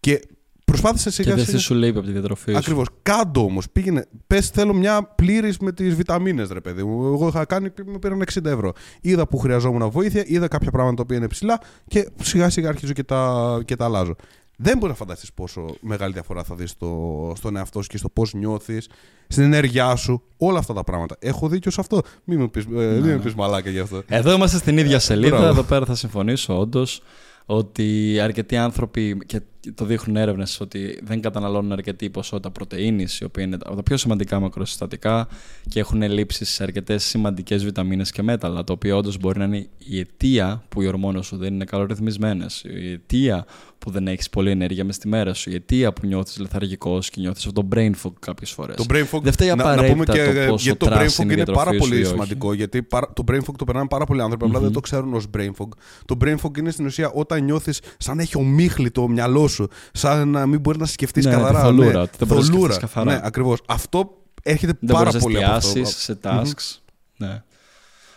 Και προσπάθησε Και σιγά δεν σιγά... τι σου λέει από τη διατροφή σου. Ακριβώς. Κάντο όμως. Πήγαινε. Πες, θέλω μια πλήρης με τις βιταμίνες, ρε παιδί μου. Εγώ είχα κάνει και με πήραν 60 ευρώ. Είδα που χρειαζόμουν βοήθεια, είδα κάποια πράγματα τα οποία είναι ψηλά και σιγά σιγά αρχίζω και τα, και τα αλλάζω. Δεν μπορεί να φανταστείς πόσο μεγάλη διαφορά θα δεις στο, στον εαυτό σου και στο πώς νιώθεις, στην ενέργειά σου, όλα αυτά τα πράγματα. Έχω δίκιο σε αυτό; Μην μου πεις ε, μην μου πεις μαλάκα γι' αυτό. Εδώ είμαστε στην ίδια σελίδα. Μπράβο. Εδώ πέρα θα συμφωνήσω όντως ότι αρκετοί άνθρωποι και το δείχνουν έρευνες ότι δεν καταναλώνουν αρκετή ποσότητα πρωτενη, η οποία είναι από τα πιο σημαντικά μακροσυστατικά και έχουν ελλείψεις σε αρκετές σημαντικές βιταμίνες και μέταλλα, το οποίο όντως μπορεί να είναι η αιτία που οι ορμόνες σου δεν είναι καλορυθμισμένες, η αιτία που δεν έχεις πολλή ενέργεια μες στη μέρα σου, η αιτία που νιώθεις λεθαργικό και νιώθεις αυτό το brain fog κάποιες φορές. Το brain fog, Δεν φταίει να, να πούμε απαραίτητα και το πόσο γιατί το brain τρως fog είναι η είναι πάρα διατροφή σου πολύ ή όχι. σημαντικό. Γιατί παρα- το brain fog το περνάνε πάρα πολλοί άνθρωποι, απλά δεν το ξέρουν ως brain fog. Το brain fog είναι στην ουσία όταν νιώθεις σαν να έχει ομίχλη το μυαλός σου, σαν να μην μπορεί να σκεφτείς Ναι, καθαρά. τη θολούρα, ναι. ότι δεν μπορείς να Θολούρα. σκεφτείς καθαρά. Ναι, ακριβώς. Αυτό έρχεται Δεν πάρα μπορείς να πολύ από αυτό. εστιάσεις σε tasks. Ναι.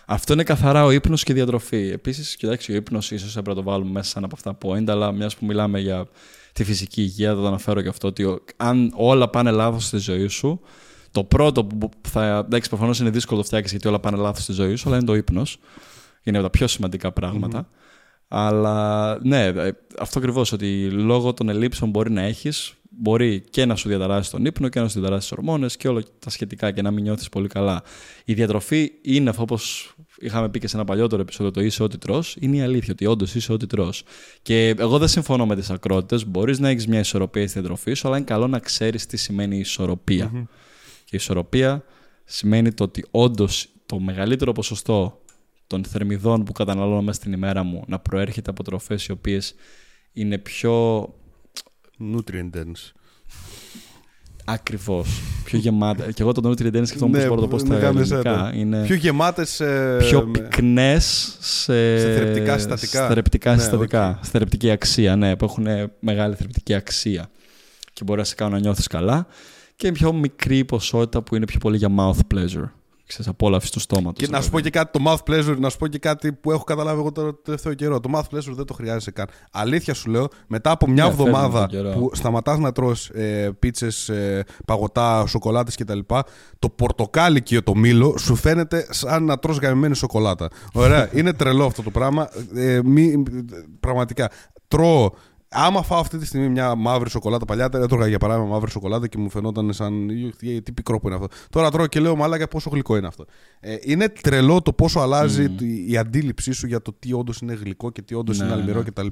Αυτό είναι καθαρά ο ύπνος και η διατροφή. Επίσης, κοιτάξτε, ο ύπνος ίσως έπρεπε να το βάλουμε μέσα σαν από αυτά point, αλλά μιας που μιλάμε για τη φυσική υγεία, θα το αναφέρω και αυτό, ότι αν όλα πάνε λάθος στη ζωή σου, το πρώτο που θα. Εντάξει, προφανώς είναι δύσκολο το φτιάξεις γιατί όλα πάνε λάθος στη ζωή σου, αλλά είναι το ύπνος. Είναι από τα πιο σημαντικά Αλλά ναι, ε, αυτό ακριβώς ότι λόγω των ελλείψεων μπορεί να έχεις, μπορεί και να σου διαταράσει τον ύπνο και να σου διαταράσει τις ορμόνες και όλα τα σχετικά και να μην νιώθεις πολύ καλά. Η διατροφή είναι αυτό όπως είχαμε πει και σε ένα παλιότερο επεισόδιο, το είσαι ό,τι τρώ. Είναι η αλήθεια ότι όντως είσαι ό,τι τρώ. Και εγώ δεν συμφωνώ με τις ακρότητες. Μπορείς να έχεις μια ισορροπία στη διατροφή σου, αλλά είναι καλό να ξέρεις τι σημαίνει ισορροπία. Mm-hmm. Και η ισορροπία σημαίνει το ότι όντως το μεγαλύτερο ποσοστό των θερμιδών που καταναλώνω μέσα στην ημέρα μου να προέρχεται από τροφές οι οποίες είναι πιο Nutrient dense. Ακριβώς. Πιο γεμάτα. και εγώ το nutrient dense σκεφτόμουν ναι, πώς το πω στα ελληνικά. Είναι πιο γεμάτες. Ε, πιο πυκνές σε... σε θρεπτικά συστατικά. Θρεπτικά ναι, συστατικά. Okay. Θρεπτική αξία, ναι, που έχουν μεγάλη θρεπτική αξία. Και μπορεί να σε κάνουν να νιώθεις καλά. Και πιο μικρή ποσότητα που είναι πιο πολύ για mouth pleasure ξέρεις, απόλαυση τους στόματος. Και να σου πω και κάτι, το mouth pleasure, να σου πω και κάτι που έχω καταλάβει εγώ το τελευταίο καιρό. Το mouth pleasure δεν το χρειάζεσαι καν. Αλήθεια σου λέω, μετά από μια ναι, εβδομάδα που σταματάς να τρως ε, πίτσες, ε, παγωτά, σοκολάτες κτλ. Το πορτοκάλι και το μήλο σου φαίνεται σαν να τρως γαμημένη σοκολάτα. Ωραία, είναι τρελό αυτό το πράγμα. Ε, μη, πραγματικά. Τρώω Άμα φάω αυτή τη στιγμή μια μαύρη σοκολάτα, παλιά έτρωγα για παράδειγμα μαύρη σοκολάτα και μου φαινόταν σαν. Τι πικρό που είναι αυτό. Τώρα τρώω και λέω μαλάκα πόσο γλυκό είναι αυτό. Ε, είναι τρελό το πόσο αλλάζει mm. η αντίληψή σου για το τι όντως είναι γλυκό και τι όντως ναι, είναι αλμυρό ναι. κτλ.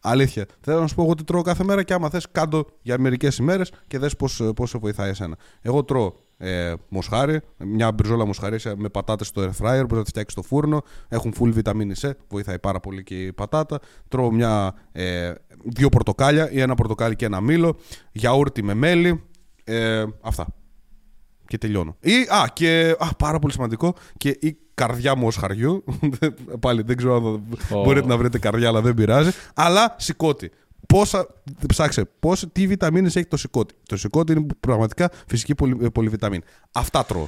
Αλήθεια. Θέλω να σου πω εγώ ότι τρώω κάθε μέρα και άμα θες κάτω για μερικές ημέρες και δες πώς σε βοηθάει εσένα. Εγώ τρώω ε, μοσχάρι, μια μπριζόλα μοσχαρί με πατάτες στο air fryer, μπορεί να τη φτιάξεις στο φούρνο. Έχουν full βιταμίνη C, βοηθάει πάρα πολύ και η πατάτα. Τρώω μια, ε, δύο πορτοκάλια ή ένα πορτοκάλι και ένα μήλο. Γιαούρτι με μέλι. Ε, αυτά. Και τελειώνω. Ή, α, και α, πάρα πολύ σημαντικό, και η καρδιά μοσχαριού. Πάλι δεν ξέρω αν μπορείτε να βρείτε καρδιά, αλλά δεν πειράζει. Αλλά σηκώτη πόσα. Ψάξε, πώς, τι βιταμίνες έχει το σηκώτη. Το σηκώτη είναι πραγματικά φυσική πολυ, πολυβιταμίνη. Αυτά τρώω.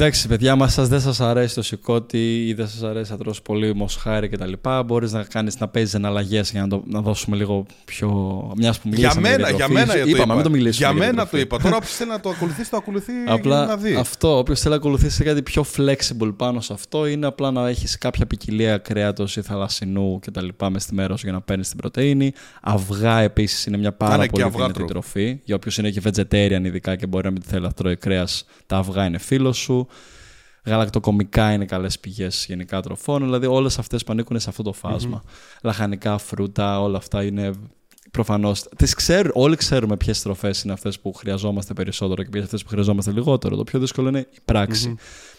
Εντάξει, παιδιά, μα σας δεν σας αρέσει το σηκώτη ή δεν σας αρέσει να τρώσει πολύ μοσχάρι κτλ. Μπορείς να κάνεις να παίζεις εναλλαγές για να, το, να δώσουμε λίγο πιο. Μιας που μιλήσαμε. Για μένα, για μένα το είπα. Μην το μιλήσουμε. Για μένα το είπα. Τώρα όποιος θέλει να το ακολουθήσει, το ακολουθεί απλά να δει. Αυτό. Όποιος θέλει να ακολουθήσει κάτι πιο flexible πάνω σε αυτό είναι απλά να έχεις κάποια ποικιλία κρέατος ή θαλασσινού κτλ. μες στη μέρος για να παίρνεις την πρωτενη. Αυγά επίσης είναι μια πάρα πολύ δυνατή τροφή. Για όποιος είναι και vegetarian ειδικά και μπορεί να μην θέλει να τρώει κρέας, τα αυγά είναι φίλος σου. Γαλακτοκομικά είναι καλές πηγές γενικά τροφών. Δηλαδή, όλες αυτές που ανήκουν σε αυτό το φασμα Λαχανικά, φρούτα, όλα αυτά είναι προφανώς. Όλοι ξέρουμε ποιες τροφές είναι αυτές που χρειαζόμαστε περισσότερο και ποιες αυτές που χρειαζόμαστε λιγότερο. Το πιο δύσκολο είναι η πραξη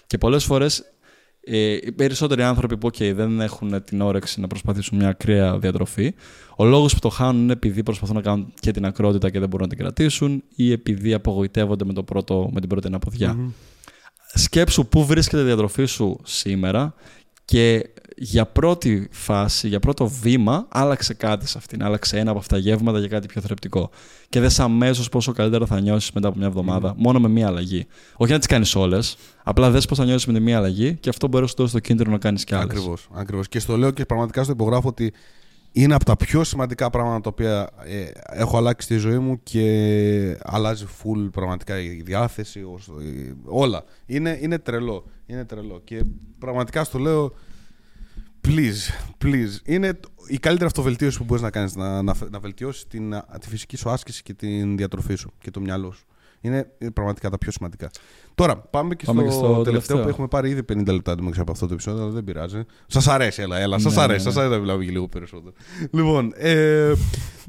Και πολλές φορές ε, οι περισσότεροι άνθρωποι που okay, δεν έχουν την όρεξη να προσπαθήσουν μια ακραία διατροφή, ο λόγος που το χάνουν είναι επειδή προσπαθούν να κάνουν και την ακρότητα και δεν μπορούν να την κρατήσουν ή επειδή απογοητεύονται με, το πρώτο, με την πρώτη αναποδιά σκέψου πού βρίσκεται η διατροφή σου σήμερα και για πρώτη φάση, για πρώτο βήμα, άλλαξε κάτι σε αυτήν. Άλλαξε ένα από αυτά τα γεύματα για κάτι πιο θρεπτικό. Και δες αμέσως πόσο καλύτερα θα νιώσεις μετά από μια εβδομάδα, μόνο με μία αλλαγή. Όχι να τις κάνεις όλες, απλά δες πώς θα νιώσεις με τη μία αλλαγή και αυτό μπορεί να σου δώσει το κίνητρο να κάνεις κι άλλες. Ακριβώς. Ακριβώς. Και στο λέω και πραγματικά στο υπογράφω ότι είναι από τα πιο σημαντικά πράγματα τα οποία ε, έχω αλλάξει στη ζωή μου και αλλάζει full πραγματικά η διάθεση, όλα. Είναι, είναι τρελό, είναι τρελό και πραγματικά στο λέω please, please. Είναι η καλύτερη αυτοβελτίωση που μπορείς να κάνεις, να, να, να βελτιώσεις την, τη φυσική σου άσκηση και την διατροφή σου και το μυαλό σου. Είναι πραγματικά τα πιο σημαντικά. Τώρα, πάμε και, πάμε στο, και στο τελευταίο, τελευταίο, που έχουμε πάρει ήδη 50 λεπτά από αυτό το επεισόδιο, αλλά δεν πειράζει. Σας αρέσει, έλα, έλα. Σας ναι, αρέσει, ναι, σας αρέσει να μιλάμε και λίγο περισσότερο. λοιπόν, ε,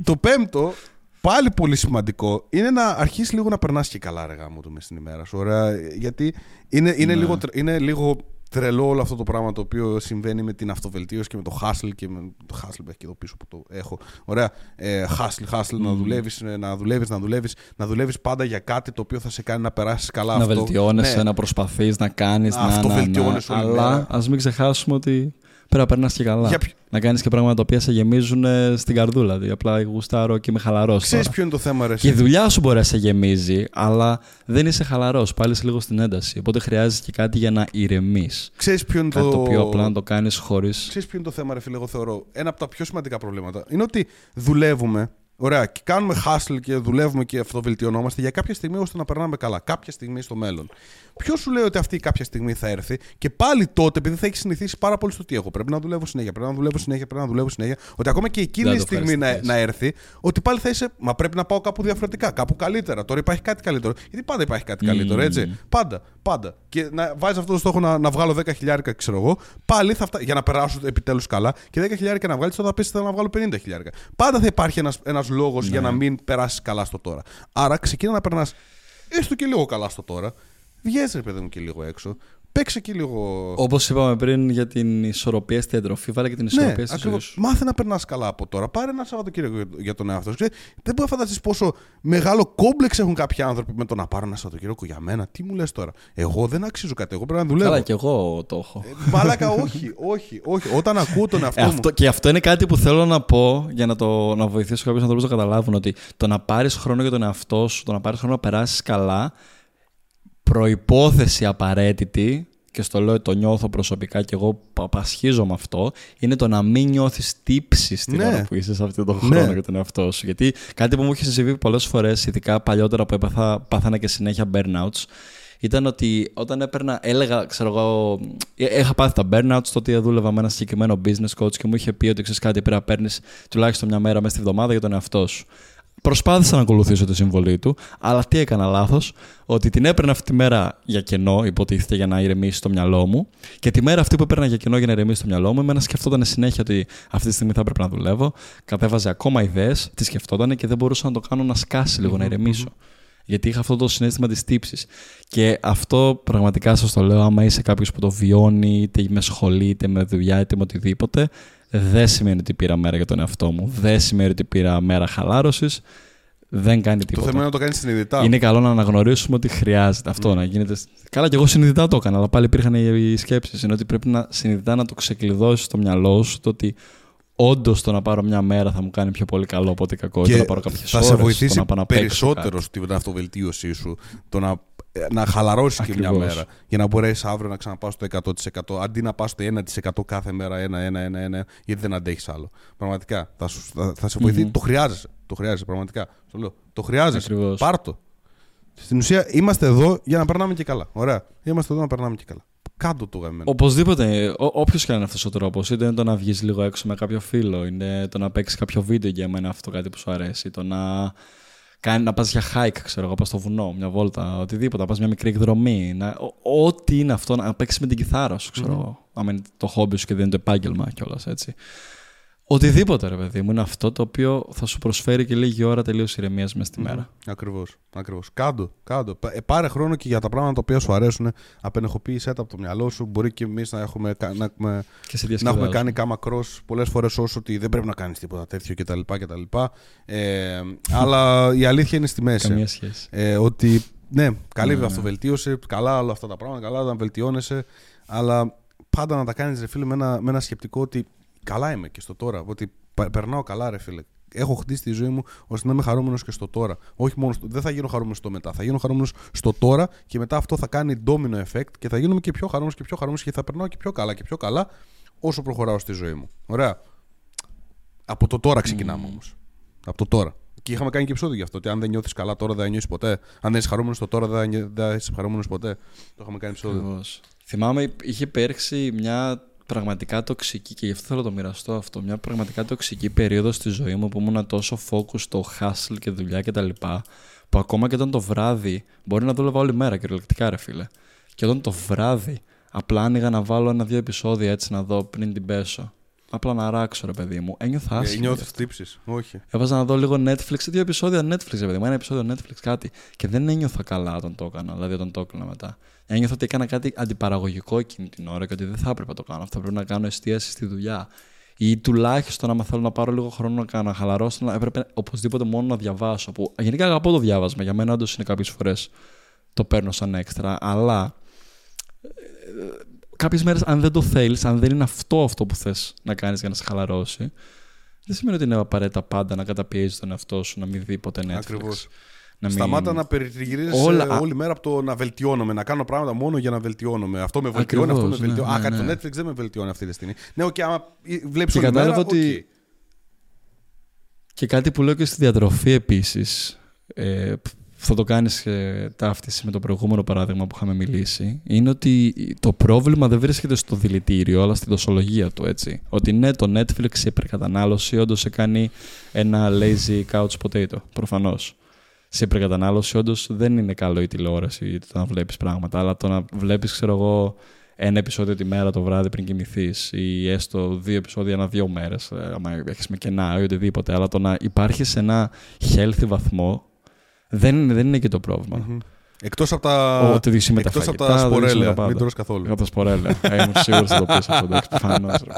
το πέμπτο, πάλι πολύ σημαντικό, είναι να αρχίσεις λίγο να περνάς και καλά, ρε γάμο του μες στην ημέρα σου. Ωραία, γιατί είναι, είναι, ναι. λίγο, είναι λίγο τρελό όλο αυτό το πράγμα το οποίο συμβαίνει με την αυτοβελτίωση και με το hustle και με το hustle που έχει και εδώ πίσω που το έχω. Ωραία. Ε, hustle, hustle, να δουλεύεις, ε, να δουλεύεις, να δουλεύεις, να δουλεύεις πάντα για κάτι το οποίο θα σε κάνει να περάσεις καλά. Να βελτιώνεσαι, ναι. να προσπαθείς, να κάνεις. Να, αυτοβελτιώνεσαι. Να, να, αλλά ας μην ξεχάσουμε ότι πρέπει να περνάς και καλά. Για ποιο- Να κάνεις και πράγματα τα οποία σε γεμίζουν ε, στην καρδούλα. Δηλαδή, απλά γουστάρω και είμαι χαλαρός. Ξέρεις ποιο είναι το θέμα, ρε. Και η εσύ; δουλειά σου μπορεί να σε γεμίζει, αλλά δεν είσαι χαλαρός. Πάλι είσαι λίγο στην ένταση. Οπότε χρειάζεται και κάτι για να ηρεμείς. Ξέρεις ποιο είναι Κάτι το... το οποίο απλά να το κάνεις χωρί. Ξέρεις ποιο είναι το θέμα, ρε φίλε, εγώ θεωρώ. Ένα από τα πιο σημαντικά προβλήματα είναι ότι δουλεύουμε, ωραία, και κάνουμε hustle και δουλεύουμε και αυτοβελτιωνόμαστε για κάποια στιγμή ώστε να περνάμε καλά. Κάποια στιγμή στο μέλλον. Ποιος σου λέει ότι αυτή η κάποια στιγμή θα έρθει και πάλι τότε, επειδή θα έχεις συνηθίσει πάρα πολύ στο τι έχω, πρέπει να δουλεύω συνέχεια, πρέπει να δουλεύω συνέχεια, πρέπει να δουλεύω συνέχεια, ότι ακόμα και εκείνη Δεν η το στιγμή να, ευχαριστηθείς. να έρθει, ότι πάλι θα είσαι. Μα πρέπει να πάω κάπου διαφορετικά, κάπου καλύτερα. Τώρα υπάρχει κάτι καλύτερο. Γιατί πάντα υπάρχει κάτι καλύτερο, έτσι. Πάντα, πάντα. Και να βάζεις αυτό το στόχο να, να βγάλω 10 χιλιάρικα, ξέρω εγώ, πάλι θα φτάσει. Για να περάσω επιτέλους καλά και 10 χιλιάρικα να βγάλεις, θα πεις θέλω να βγάλω 50 χιλιάρικα. Πάντα θα υπάρχει ένας ένας λόγος για να μην περάσεις καλά στο τώρα. Άρα ξεκίνα να περνάς έστω και λίγο καλά στο τώρα. Βγες ρε παιδί μου και λίγο έξω. Παίξε και λίγο. Όπως είπαμε πριν για την ισορροπία στη διατροφή, βάλε και την Ναι, ισορροπία στη ζωή ακριβώς. σου. Μάθε να περνάς καλά από τώρα. Πάρε ένα Σαββατοκύριακο για- για τον εαυτό σου. Ξέρεις, Δεν μπορεί να φανταστείς πόσο μεγάλο κόμπλεξ έχουν κάποιοι άνθρωποι με το να πάρω ένα Σαββατοκύριακο για μένα. Τι μου λες τώρα; Εγώ δεν αξίζω κάτι. Εγώ πρέπει να δουλεύω. Καλά, και εγώ το έχω. Ε, Μαλάκα, όχι, όχι, όχι. Όταν ακούω τον εαυτό Ε, μου. αυτό, και αυτό είναι κάτι που θέλω να πω για να, το, να βοηθήσω κάποιους ανθρώπους να καταλάβουν ότι το να πάρεις χρόνο για τον εαυτό σου, το να πάρεις χρόνο να περάσεις καλά, προπόθεση απαραίτητη, και στο λέω το νιώθω προσωπικά και εγώ πα- πασχίζω με αυτό, είναι το να μην νιώθεις τύψεις την Ναι. ώρα που είσαι σε αυτόν τον χρόνο Ναι. για τον εαυτό σου. Γιατί κάτι που μου έχει συμβεί πολλές φορές, ειδικά παλιότερα που έπαθα, πάθανα και συνέχεια burnouts, ήταν ότι όταν έπαιρνα, έλεγα, ξέρω εγώ, ε, είχα πάθει τα burnouts, τότε δούλευα με ένα συγκεκριμένο business coach και μου είχε πει ότι ξέρεις κάτι, πρέπει να παίρνεις τουλάχιστον μια μέρα μέσα στη βδομάδα για τον εαυτό σου. Προσπάθησα να ακολουθήσω τη συμβολή του, αλλά τι έκανα λάθος, ότι την έπαιρνα αυτή τη μέρα για κενό, υποτίθεται για να ηρεμήσει το μυαλό μου, και τη μέρα αυτή που έπαιρνα για κενό για να ηρεμήσει το μυαλό μου, εμένα σκεφτόταν συνέχεια ότι αυτή τη στιγμή θα έπρεπε να δουλεύω, κατέβαζε ακόμα ιδέες, τις σκεφτόταν και δεν μπορούσα να το κάνω να σκάσει λίγο, να ηρεμήσω. Γιατί είχα αυτό το συνέστημα της τύψης. Και αυτό πραγματικά σας το λέω, άμα είσαι κάποιος που το βιώνει, είτε με σχολή, είτε με δουλειά, είτε με οτιδήποτε, δεν σημαίνει ότι πήρα μέρα για τον εαυτό μου. Δεν σημαίνει ότι πήρα μέρα χαλάρωσης. Δεν κάνει Το τίποτα. θέμα είναι να το κάνεις συνειδητά. Είναι καλό να αναγνωρίσουμε ότι χρειάζεται αυτό να γίνεται. Καλά, και εγώ συνειδητά το έκανα, αλλά πάλι υπήρχαν οι σκέψεις. Είναι ότι πρέπει να συνειδητά να το ξεκλειδώσεις στο μυαλό σου το ότι όντως το να πάρω μια μέρα θα μου κάνει πιο πολύ καλό από ότι κακό. Και το να πάρω κάποιες θα ώρες. σε το βοηθήσει να πάω να παίξω περισσότερο κάτι. στην αυτοβελτίωσή σου το να, ε, να χαλαρώσεις και μια Ακριβώς. μέρα για να μπορέσεις αύριο να ξαναπάς στο 100% αντί να πας στο 1% κάθε μέρα, ένα, ένα, ένα, ένα, γιατί δεν αντέχεις άλλο. Πραγματικά θα, σου, θα, θα σε βοηθησει Το χρειάζεσαι. Το χρειάζεσαι, πραγματικά. Στο λέω. Το χρειάζεσαι. Ακριβώς. Πάρ' το. Στην ουσία είμαστε εδώ για να περνάμε και καλά. Ωραία. Είμαστε εδώ να περνάμε και καλά. Κάντο το γαμμένο. Οπωσδήποτε, όποιος και να είναι αυτός ο τρόπος, είτε είναι το να βγεις λίγο έξω με κάποιο φίλο, είναι το να παίξεις κάποιο βίντεο για μένα αυτό κάτι που σου αρέσει, το να, κάνει, να πας για hike, ξέρω εγώ, πας στο βουνό, μια βόλτα, οτιδήποτε, να πας μια μικρή εκδρομή. Να, ό- ό,τι είναι αυτό, να παίξεις με την κιθάρα σου, ξέρω εγώ. Άμα είναι το χόμπι σου και δεν είναι το επάγγελμα κιόλας, έτσι. Οτιδήποτε, ρε παιδί μου, είναι αυτό το οποίο θα σου προσφέρει και λίγη ώρα τελείως ηρεμίας μέσα στη μέρα. Ακριβώς. Ακριβώς. Κάντο. κάντο. Πα- ε, πάρε χρόνο και για τα πράγματα τα οποία σου αρέσουν. Απενεχοποίησέ τα από το μυαλό σου. Μπορεί και εμείς να έχουμε, κα- να έχουμε, Και σε να έχουμε διασκεδάζουν. κάνει κάμα cross πολλές φορές όσο ότι δεν πρέπει να κάνεις τίποτα τέτοιο κτλ. κτλ. Ε, αλλά η αλήθεια είναι στη μέση. Καμία σχέση. Ε, ότι ναι, καλή Ναι, ναι. αυτοβελτίωση, καλά όλα αυτά τα πράγματα, καλά να βελτιώνεσαι, αλλά πάντα να τα κάνεις, ρε φίλε, με ένα, με ένα σκεπτικό ότι καλά είμαι και στο τώρα. Ότι πα- περνάω καλά, ρε φίλε. Έχω χτίσει τη ζωή μου ώστε να είμαι χαρούμενος και στο τώρα. Όχι μόνο στο, δεν θα γίνω χαρούμενος στο μετά. Θα γίνω χαρούμενος στο τώρα και μετά αυτό θα κάνει domino effect και θα γίνομαι και πιο χαρούμενος και πιο χαρούμενος και θα περνάω και πιο καλά και πιο καλά όσο προχωράω στη ζωή μου. Ωραία. Από το τώρα ξεκινάμε όμως. Από το τώρα. Και είχαμε κάνει και επεισόδιο γι' αυτό. Ότι αν δεν νιώθεις καλά τώρα δεν θα νιώσει ποτέ. Αν δεν είσαι χαρούμενος στο τώρα δεν θα νιώ- δεν θα είσαι χαρούμενος ποτέ. Το είχαμε κάνει επεισόδιο. Ακριβώς. Θυμάμαι, είχε υπέρξει μια πραγματικά τοξική, και γι' αυτό θέλω να το μοιραστώ αυτό, μια πραγματικά τοξική περίοδος στη ζωή μου που ήμουν τόσο focus στο hustle και δουλειά κτλ. Που ακόμα και όταν το βράδυ, μπορεί να δούλευα όλη μέρα κυριολεκτικά, ρε φίλε. Και όταν το βράδυ απλά άνοιγα να βάλω ένα-δύο επεισόδια έτσι να δω πριν την πέσω. Απλά να ράξω, ρε παιδί μου. Ένιωθα Ε, άσχημα. γι' Νιώθει αυτό. τύψει. Όχι. Έβαζα να δω λίγο Netflix, δύο επεισόδια Netflix, ρε παιδί μου, ένα επεισόδιο Netflix, κάτι. Και δεν ένιωθα καλά όταν το έκανα, δηλαδή όταν το έκανα μετά. Ένιωθα ότι έκανα κάτι αντιπαραγωγικό εκείνη την ώρα και ότι δεν θα έπρεπε να το κάνω. Αυτό πρέπει να κάνω εστίαση στη δουλειά. Ή τουλάχιστον, άμα θέλω να πάρω λίγο χρόνο να, κάνω, να χαλαρώσω, να έπρεπε οπωσδήποτε μόνο να διαβάσω. Που γενικά αγαπώ το διάβασμα. Για μένα, όντως είναι κάποιες φορές το παίρνω σαν έξτρα. Αλλά ε, κάποιες μέρες, αν δεν το θέλεις, αν δεν είναι αυτό αυτό που θες να κάνεις για να σε χαλαρώσει, δεν σημαίνει ότι είναι απαραίτητα πάντα να καταπιέζεις τον εαυτό σου, να μην δει ποτέ Netflix. Ακριβώς. Να μην... Σταμάτα να περιτριγυρίζεις Όλα- όλη μέρα από το να βελτιώνομαι, να κάνω πράγματα μόνο για να βελτιώνομαι. Αυτό με βελτιώνει, Ακριβώς, αυτό με βελτιώνει. ναι, Α, ναι, κάτι ναι. το Netflix δεν με βελτιώνει αυτή τη στιγμή. Ναι, οκ, άμα βλέπεις Και όλη μέρα. κατάλαβα ότι- οκ. Και κάτι που λέω και στη διατροφή επίσης, ε, θα το κάνεις ε, ταύτιση με το προηγούμενο παράδειγμα που είχαμε μιλήσει, είναι ότι το πρόβλημα δεν βρίσκεται στο δηλητήριο, αλλά στην δοσολογία του, έτσι. Ότι ναι, το Netflix η υπερκατανάλωση όντως σε κάνει ένα lazy couch potato, προφανώς. Σε υπερκατανάλωση όντως δεν είναι καλό η τηλεόραση ή το να βλέπεις πράγματα, αλλά το να βλέπεις, ξέρω εγώ, ένα επεισόδιο τη μέρα το βράδυ πριν κοιμηθείς ή έστω δύο επεισόδια ανά δύο μέρες, άμα έχεις με κενά ή οτιδήποτε. Αλλά το να υπάρχεις σε ένα healthy βαθμό δεν είναι, δεν είναι και το πρόβλημα. Μμμ. Εκτός από τα, Ότι οδηγήσει με τα εκτός από φαγητά, τα οδηγήσει με τα σπορέλαια. πάντα. Μην τρως καθόλου. Από τα σπορέλαια. Ε, Ήμουν σίγουρος ότι θα το πεις αυτό. Εντάξει, προφανώς, ρε.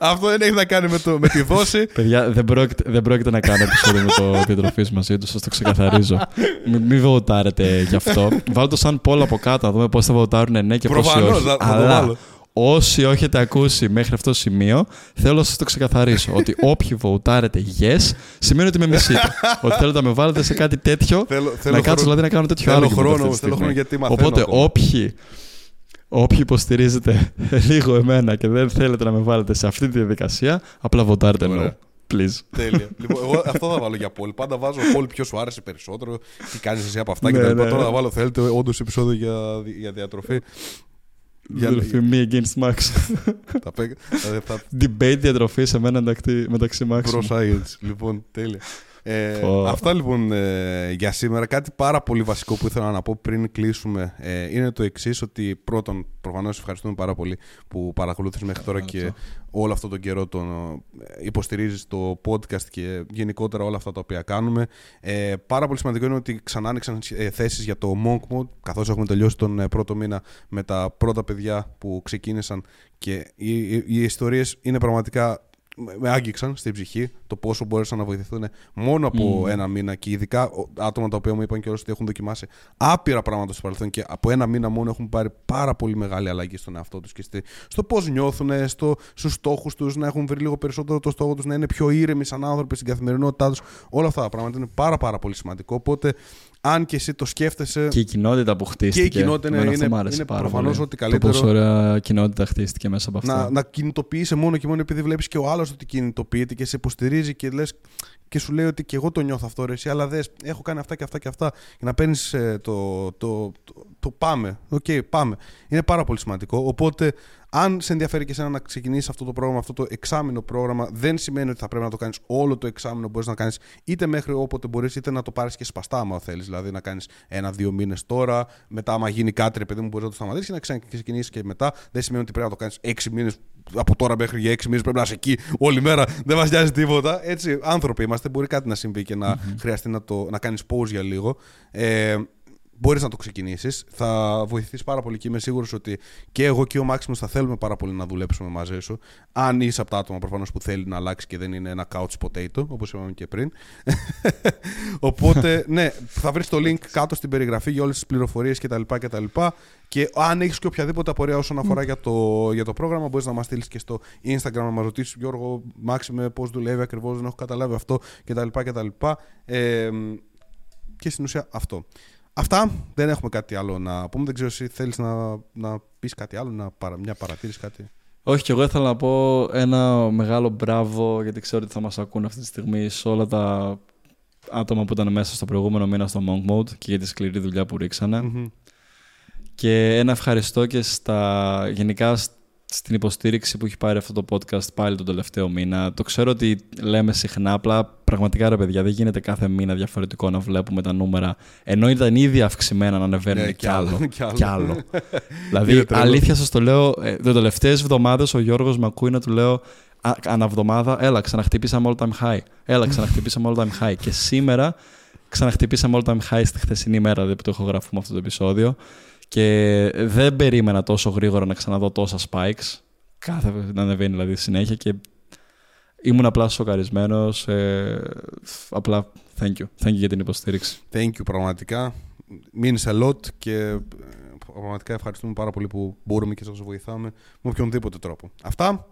Αυτό δεν έχει να κάνει με, το, με τη δόση. Παιδιά, δεν πρόκειται, δεν πρόκειται να κάνω επεισόδιο με το διατροφή μαζί τους, σας το ξεκαθαρίζω. Μην μη βοτάρετε γι' αυτό. Βάλτε το σαν πόλο από κάτω, να δούμε πώς θα βοτάρουν ναι και πώς Προφανώς, όχι. θα- θα το Αλλά βάλω. Όσοι όχι έχετε ακούσει μέχρι αυτό το σημείο, θέλω να σας το ξεκαθαρίσω. ότι όποιοι βοτάρετε yes, σημαίνει ότι με μισείτε. ότι θέλετε να με βάλετε σε κάτι τέτοιο. Θέλω, θέλω να κάτσω χρόνο- δηλαδή να κάνω τέτοιο θέλω άλλο. χρόνο, θέλω χρόνο γιατί μαθαίνω Οπότε ακόμα. όποιοι, όποιοι υποστηρίζετε λίγο εμένα και δεν θέλετε να με βάλετε σε αυτή τη διαδικασία, απλά βοτάρετε no. Ωραία. Please. Τέλεια. λοιπόν, εγώ αυτό θα βάλω για πόλη. Πάντα βάζω πόλη ποιος σου άρεσε περισσότερο, τι κάνεις εσύ από αυτά Ναι, και τα λοιπά. ναι. Τώρα θα βάλω, θέλετε όντως επεισόδιο για, για διατροφή. Για- Αδελφοί, me against Max. θα πέ- θα- θα Debate διατροφή σε μένα μεταξύ- μεταξύ Max. Pro science. Λοιπόν, τέλεια. Ε, Πω. αυτά λοιπόν ε, για σήμερα. Κάτι πάρα πολύ βασικό που ήθελα να πω πριν κλείσουμε ε, είναι το εξής: Ότι πρώτον, προφανώς ευχαριστούμε πάρα πολύ που παρακολούθησες μέχρι τώρα και όλο αυτό τον καιρό τον ε, υποστηρίζεις το podcast και γενικότερα όλα αυτά τα οποία κάνουμε. Ε, πάρα πολύ σημαντικό είναι ότι ξανά άνοιξαν ε, θέσεις για το Monk Mode, καθώς έχουμε τελειώσει τον ε, πρώτο μήνα με τα πρώτα παιδιά που ξεκίνησαν και οι, οι, οι ιστορίες είναι πραγματικά με- με άγγιξαν στην ψυχή το πόσο μπόρεσαν να βοηθηθούν μόνο από ένα μήνα και ειδικά ο- άτομα τα οποία μου είπαν κιόλας ότι έχουν δοκιμάσει άπειρα πράγματα στο παρελθόν και από ένα μήνα μόνο έχουν πάρει πάρα πολύ μεγάλη αλλαγή στον εαυτό τους και στη- στο πώς νιώθουν, στο, στους στόχους τους, να έχουν βρει λίγο περισσότερο το στόχο τους, να είναι πιο ήρεμοι σαν άνθρωποι στην καθημερινότητά τους. Όλα αυτά τα πράγματα είναι πάρα πάρα πολύ σημαντικό. Οπότε αν και εσύ το σκέφτεσαι Και η κοινότητα που χτίστηκε. Και η κοινότητα είναι- Εμένα αυτό είναι- μ' άρεσε είναι πάρα προφανώς πολύ. ότι καλύτερο- Το πόσο ωραία κοινότητα χτίστηκε μέσα από αυτά. να, να κινητοποιείσαι μόνο και μόνο επειδή βλέπεις και ο άλλος ότι κινητοποιείται και σε υποστηρίζει και λες και σου λέει ότι και εγώ το νιώθω αυτό ρε, εσύ, αλλά δες, έχω κάνει αυτά και αυτά και αυτά. Και να παίρνεις το, το, το, το πάμε. Οκ, πάμε. Είναι πάρα πολύ σημαντικό. Οπότε, αν σε ενδιαφέρει και εσένα να ξεκινήσεις αυτό το πρόγραμμα, αυτό το εξάμεινο πρόγραμμα, δεν σημαίνει ότι θα πρέπει να το κάνεις όλο το εξάμεινο. Μπορείς να κάνεις είτε μέχρι όποτε μπορείς, είτε να το πάρεις και σπαστά, άμα θέλεις. Δηλαδή να κάνεις ένα-δύο μήνες τώρα, μετά, άμα γίνει κάτι, ρε παιδί μου, μπορείς να το σταματήσεις και να ξεκινήσεις και μετά. Δεν σημαίνει ότι πρέπει να το κάνεις έξι μήνες από τώρα μέχρι για έξι μήνες πρέπει να είσαι εκεί όλη μέρα. Δεν μας νοιάζει τίποτα. Έτσι, άνθρωποι είμαστε. Μπορεί κάτι να συμβεί και να χρειαστεί να, το, να κάνεις pause για λίγο. Ε, Μπορείς να το ξεκινήσεις. Θα βοηθήσει πάρα πολύ και είμαι σίγουρος ότι και εγώ και ο Μάξιμος θα θέλουμε πάρα πολύ να δουλέψουμε μαζί σου. Αν είσαι από τα άτομα προφανώς που θέλει να αλλάξει και δεν είναι ένα couch potato, όπως είπαμε και πριν. Οπότε, ναι, θα βρεις το link κάτω στην περιγραφή για όλες τις πληροφορίες κτλ. κτλ. Και αν έχεις και οποιαδήποτε απορία όσον αφορά για, το, για το πρόγραμμα, μπορείς να μας στείλεις και στο Instagram να μας ρωτήσεις, Γιώργο, Μάξιμε, πώς δουλεύει ακριβώς, δεν έχω καταλάβει αυτό κτλ. κτλ. Ε, και στην ουσία αυτό. Αυτά. Δεν έχουμε κάτι άλλο να πούμε. Δεν ξέρω εσύ θέλεις να, να πεις κάτι άλλο, να, παρα- μια παρατήρηση, κάτι; Όχι, και εγώ ήθελα να πω ένα μεγάλο μπράβο, γιατί ξέρω ότι θα μας ακούν αυτή τη στιγμή σε όλα τα άτομα που ήταν μέσα στο προηγούμενο μήνα στο Monk Mode και για τη σκληρή δουλειά που ρίξανε. Μμμ. Και ένα ευχαριστώ και στα, γενικά σ- στην υποστήριξη που έχει πάρει αυτό το podcast πάλι τον τελευταίο μήνα. Το ξέρω ότι λέμε συχνά, απλά πραγματικά ρε παιδιά, δεν γίνεται κάθε μήνα διαφορετικό να βλέπουμε τα νούμερα. Ενώ ήταν ήδη αυξημένα να ανεβαίνουν Ναι, κι άλλο. κι άλλο. κι άλλο. δηλαδή, Είναι τρελό. αλήθεια σας το λέω, ε, τι τελευταίες εβδομάδες ο Γιώργος με ακούει να του λέω «Α, αναβδομάδα, έλα, ξαναχτυπήσαμε all time high. Έλα, ξαναχτυπήσαμε all time high. Και σήμερα ξαναχτυπήσαμε all time high στη χθεσινή μέρα δηλαδή, που το ηχογραφούμε αυτό το επεισόδιο. Και δεν περίμενα τόσο γρήγορα να ξαναδώ τόσα spikes. Κάθε να ανεβαίνει δηλαδή συνέχεια και ήμουν απλά σοκαρισμένος. Ε, απλά thank you. Thank you για την υποστήριξη. Thank you, πραγματικά. Means a lot και ε, πραγματικά ευχαριστούμε πάρα πολύ που μπορούμε και σας βοηθάμε με οποιονδήποτε τρόπο. Αυτά.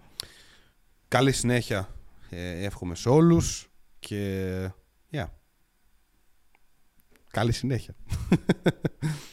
Καλή συνέχεια ε, εύχομαι σε όλους και yeah. καλή συνέχεια.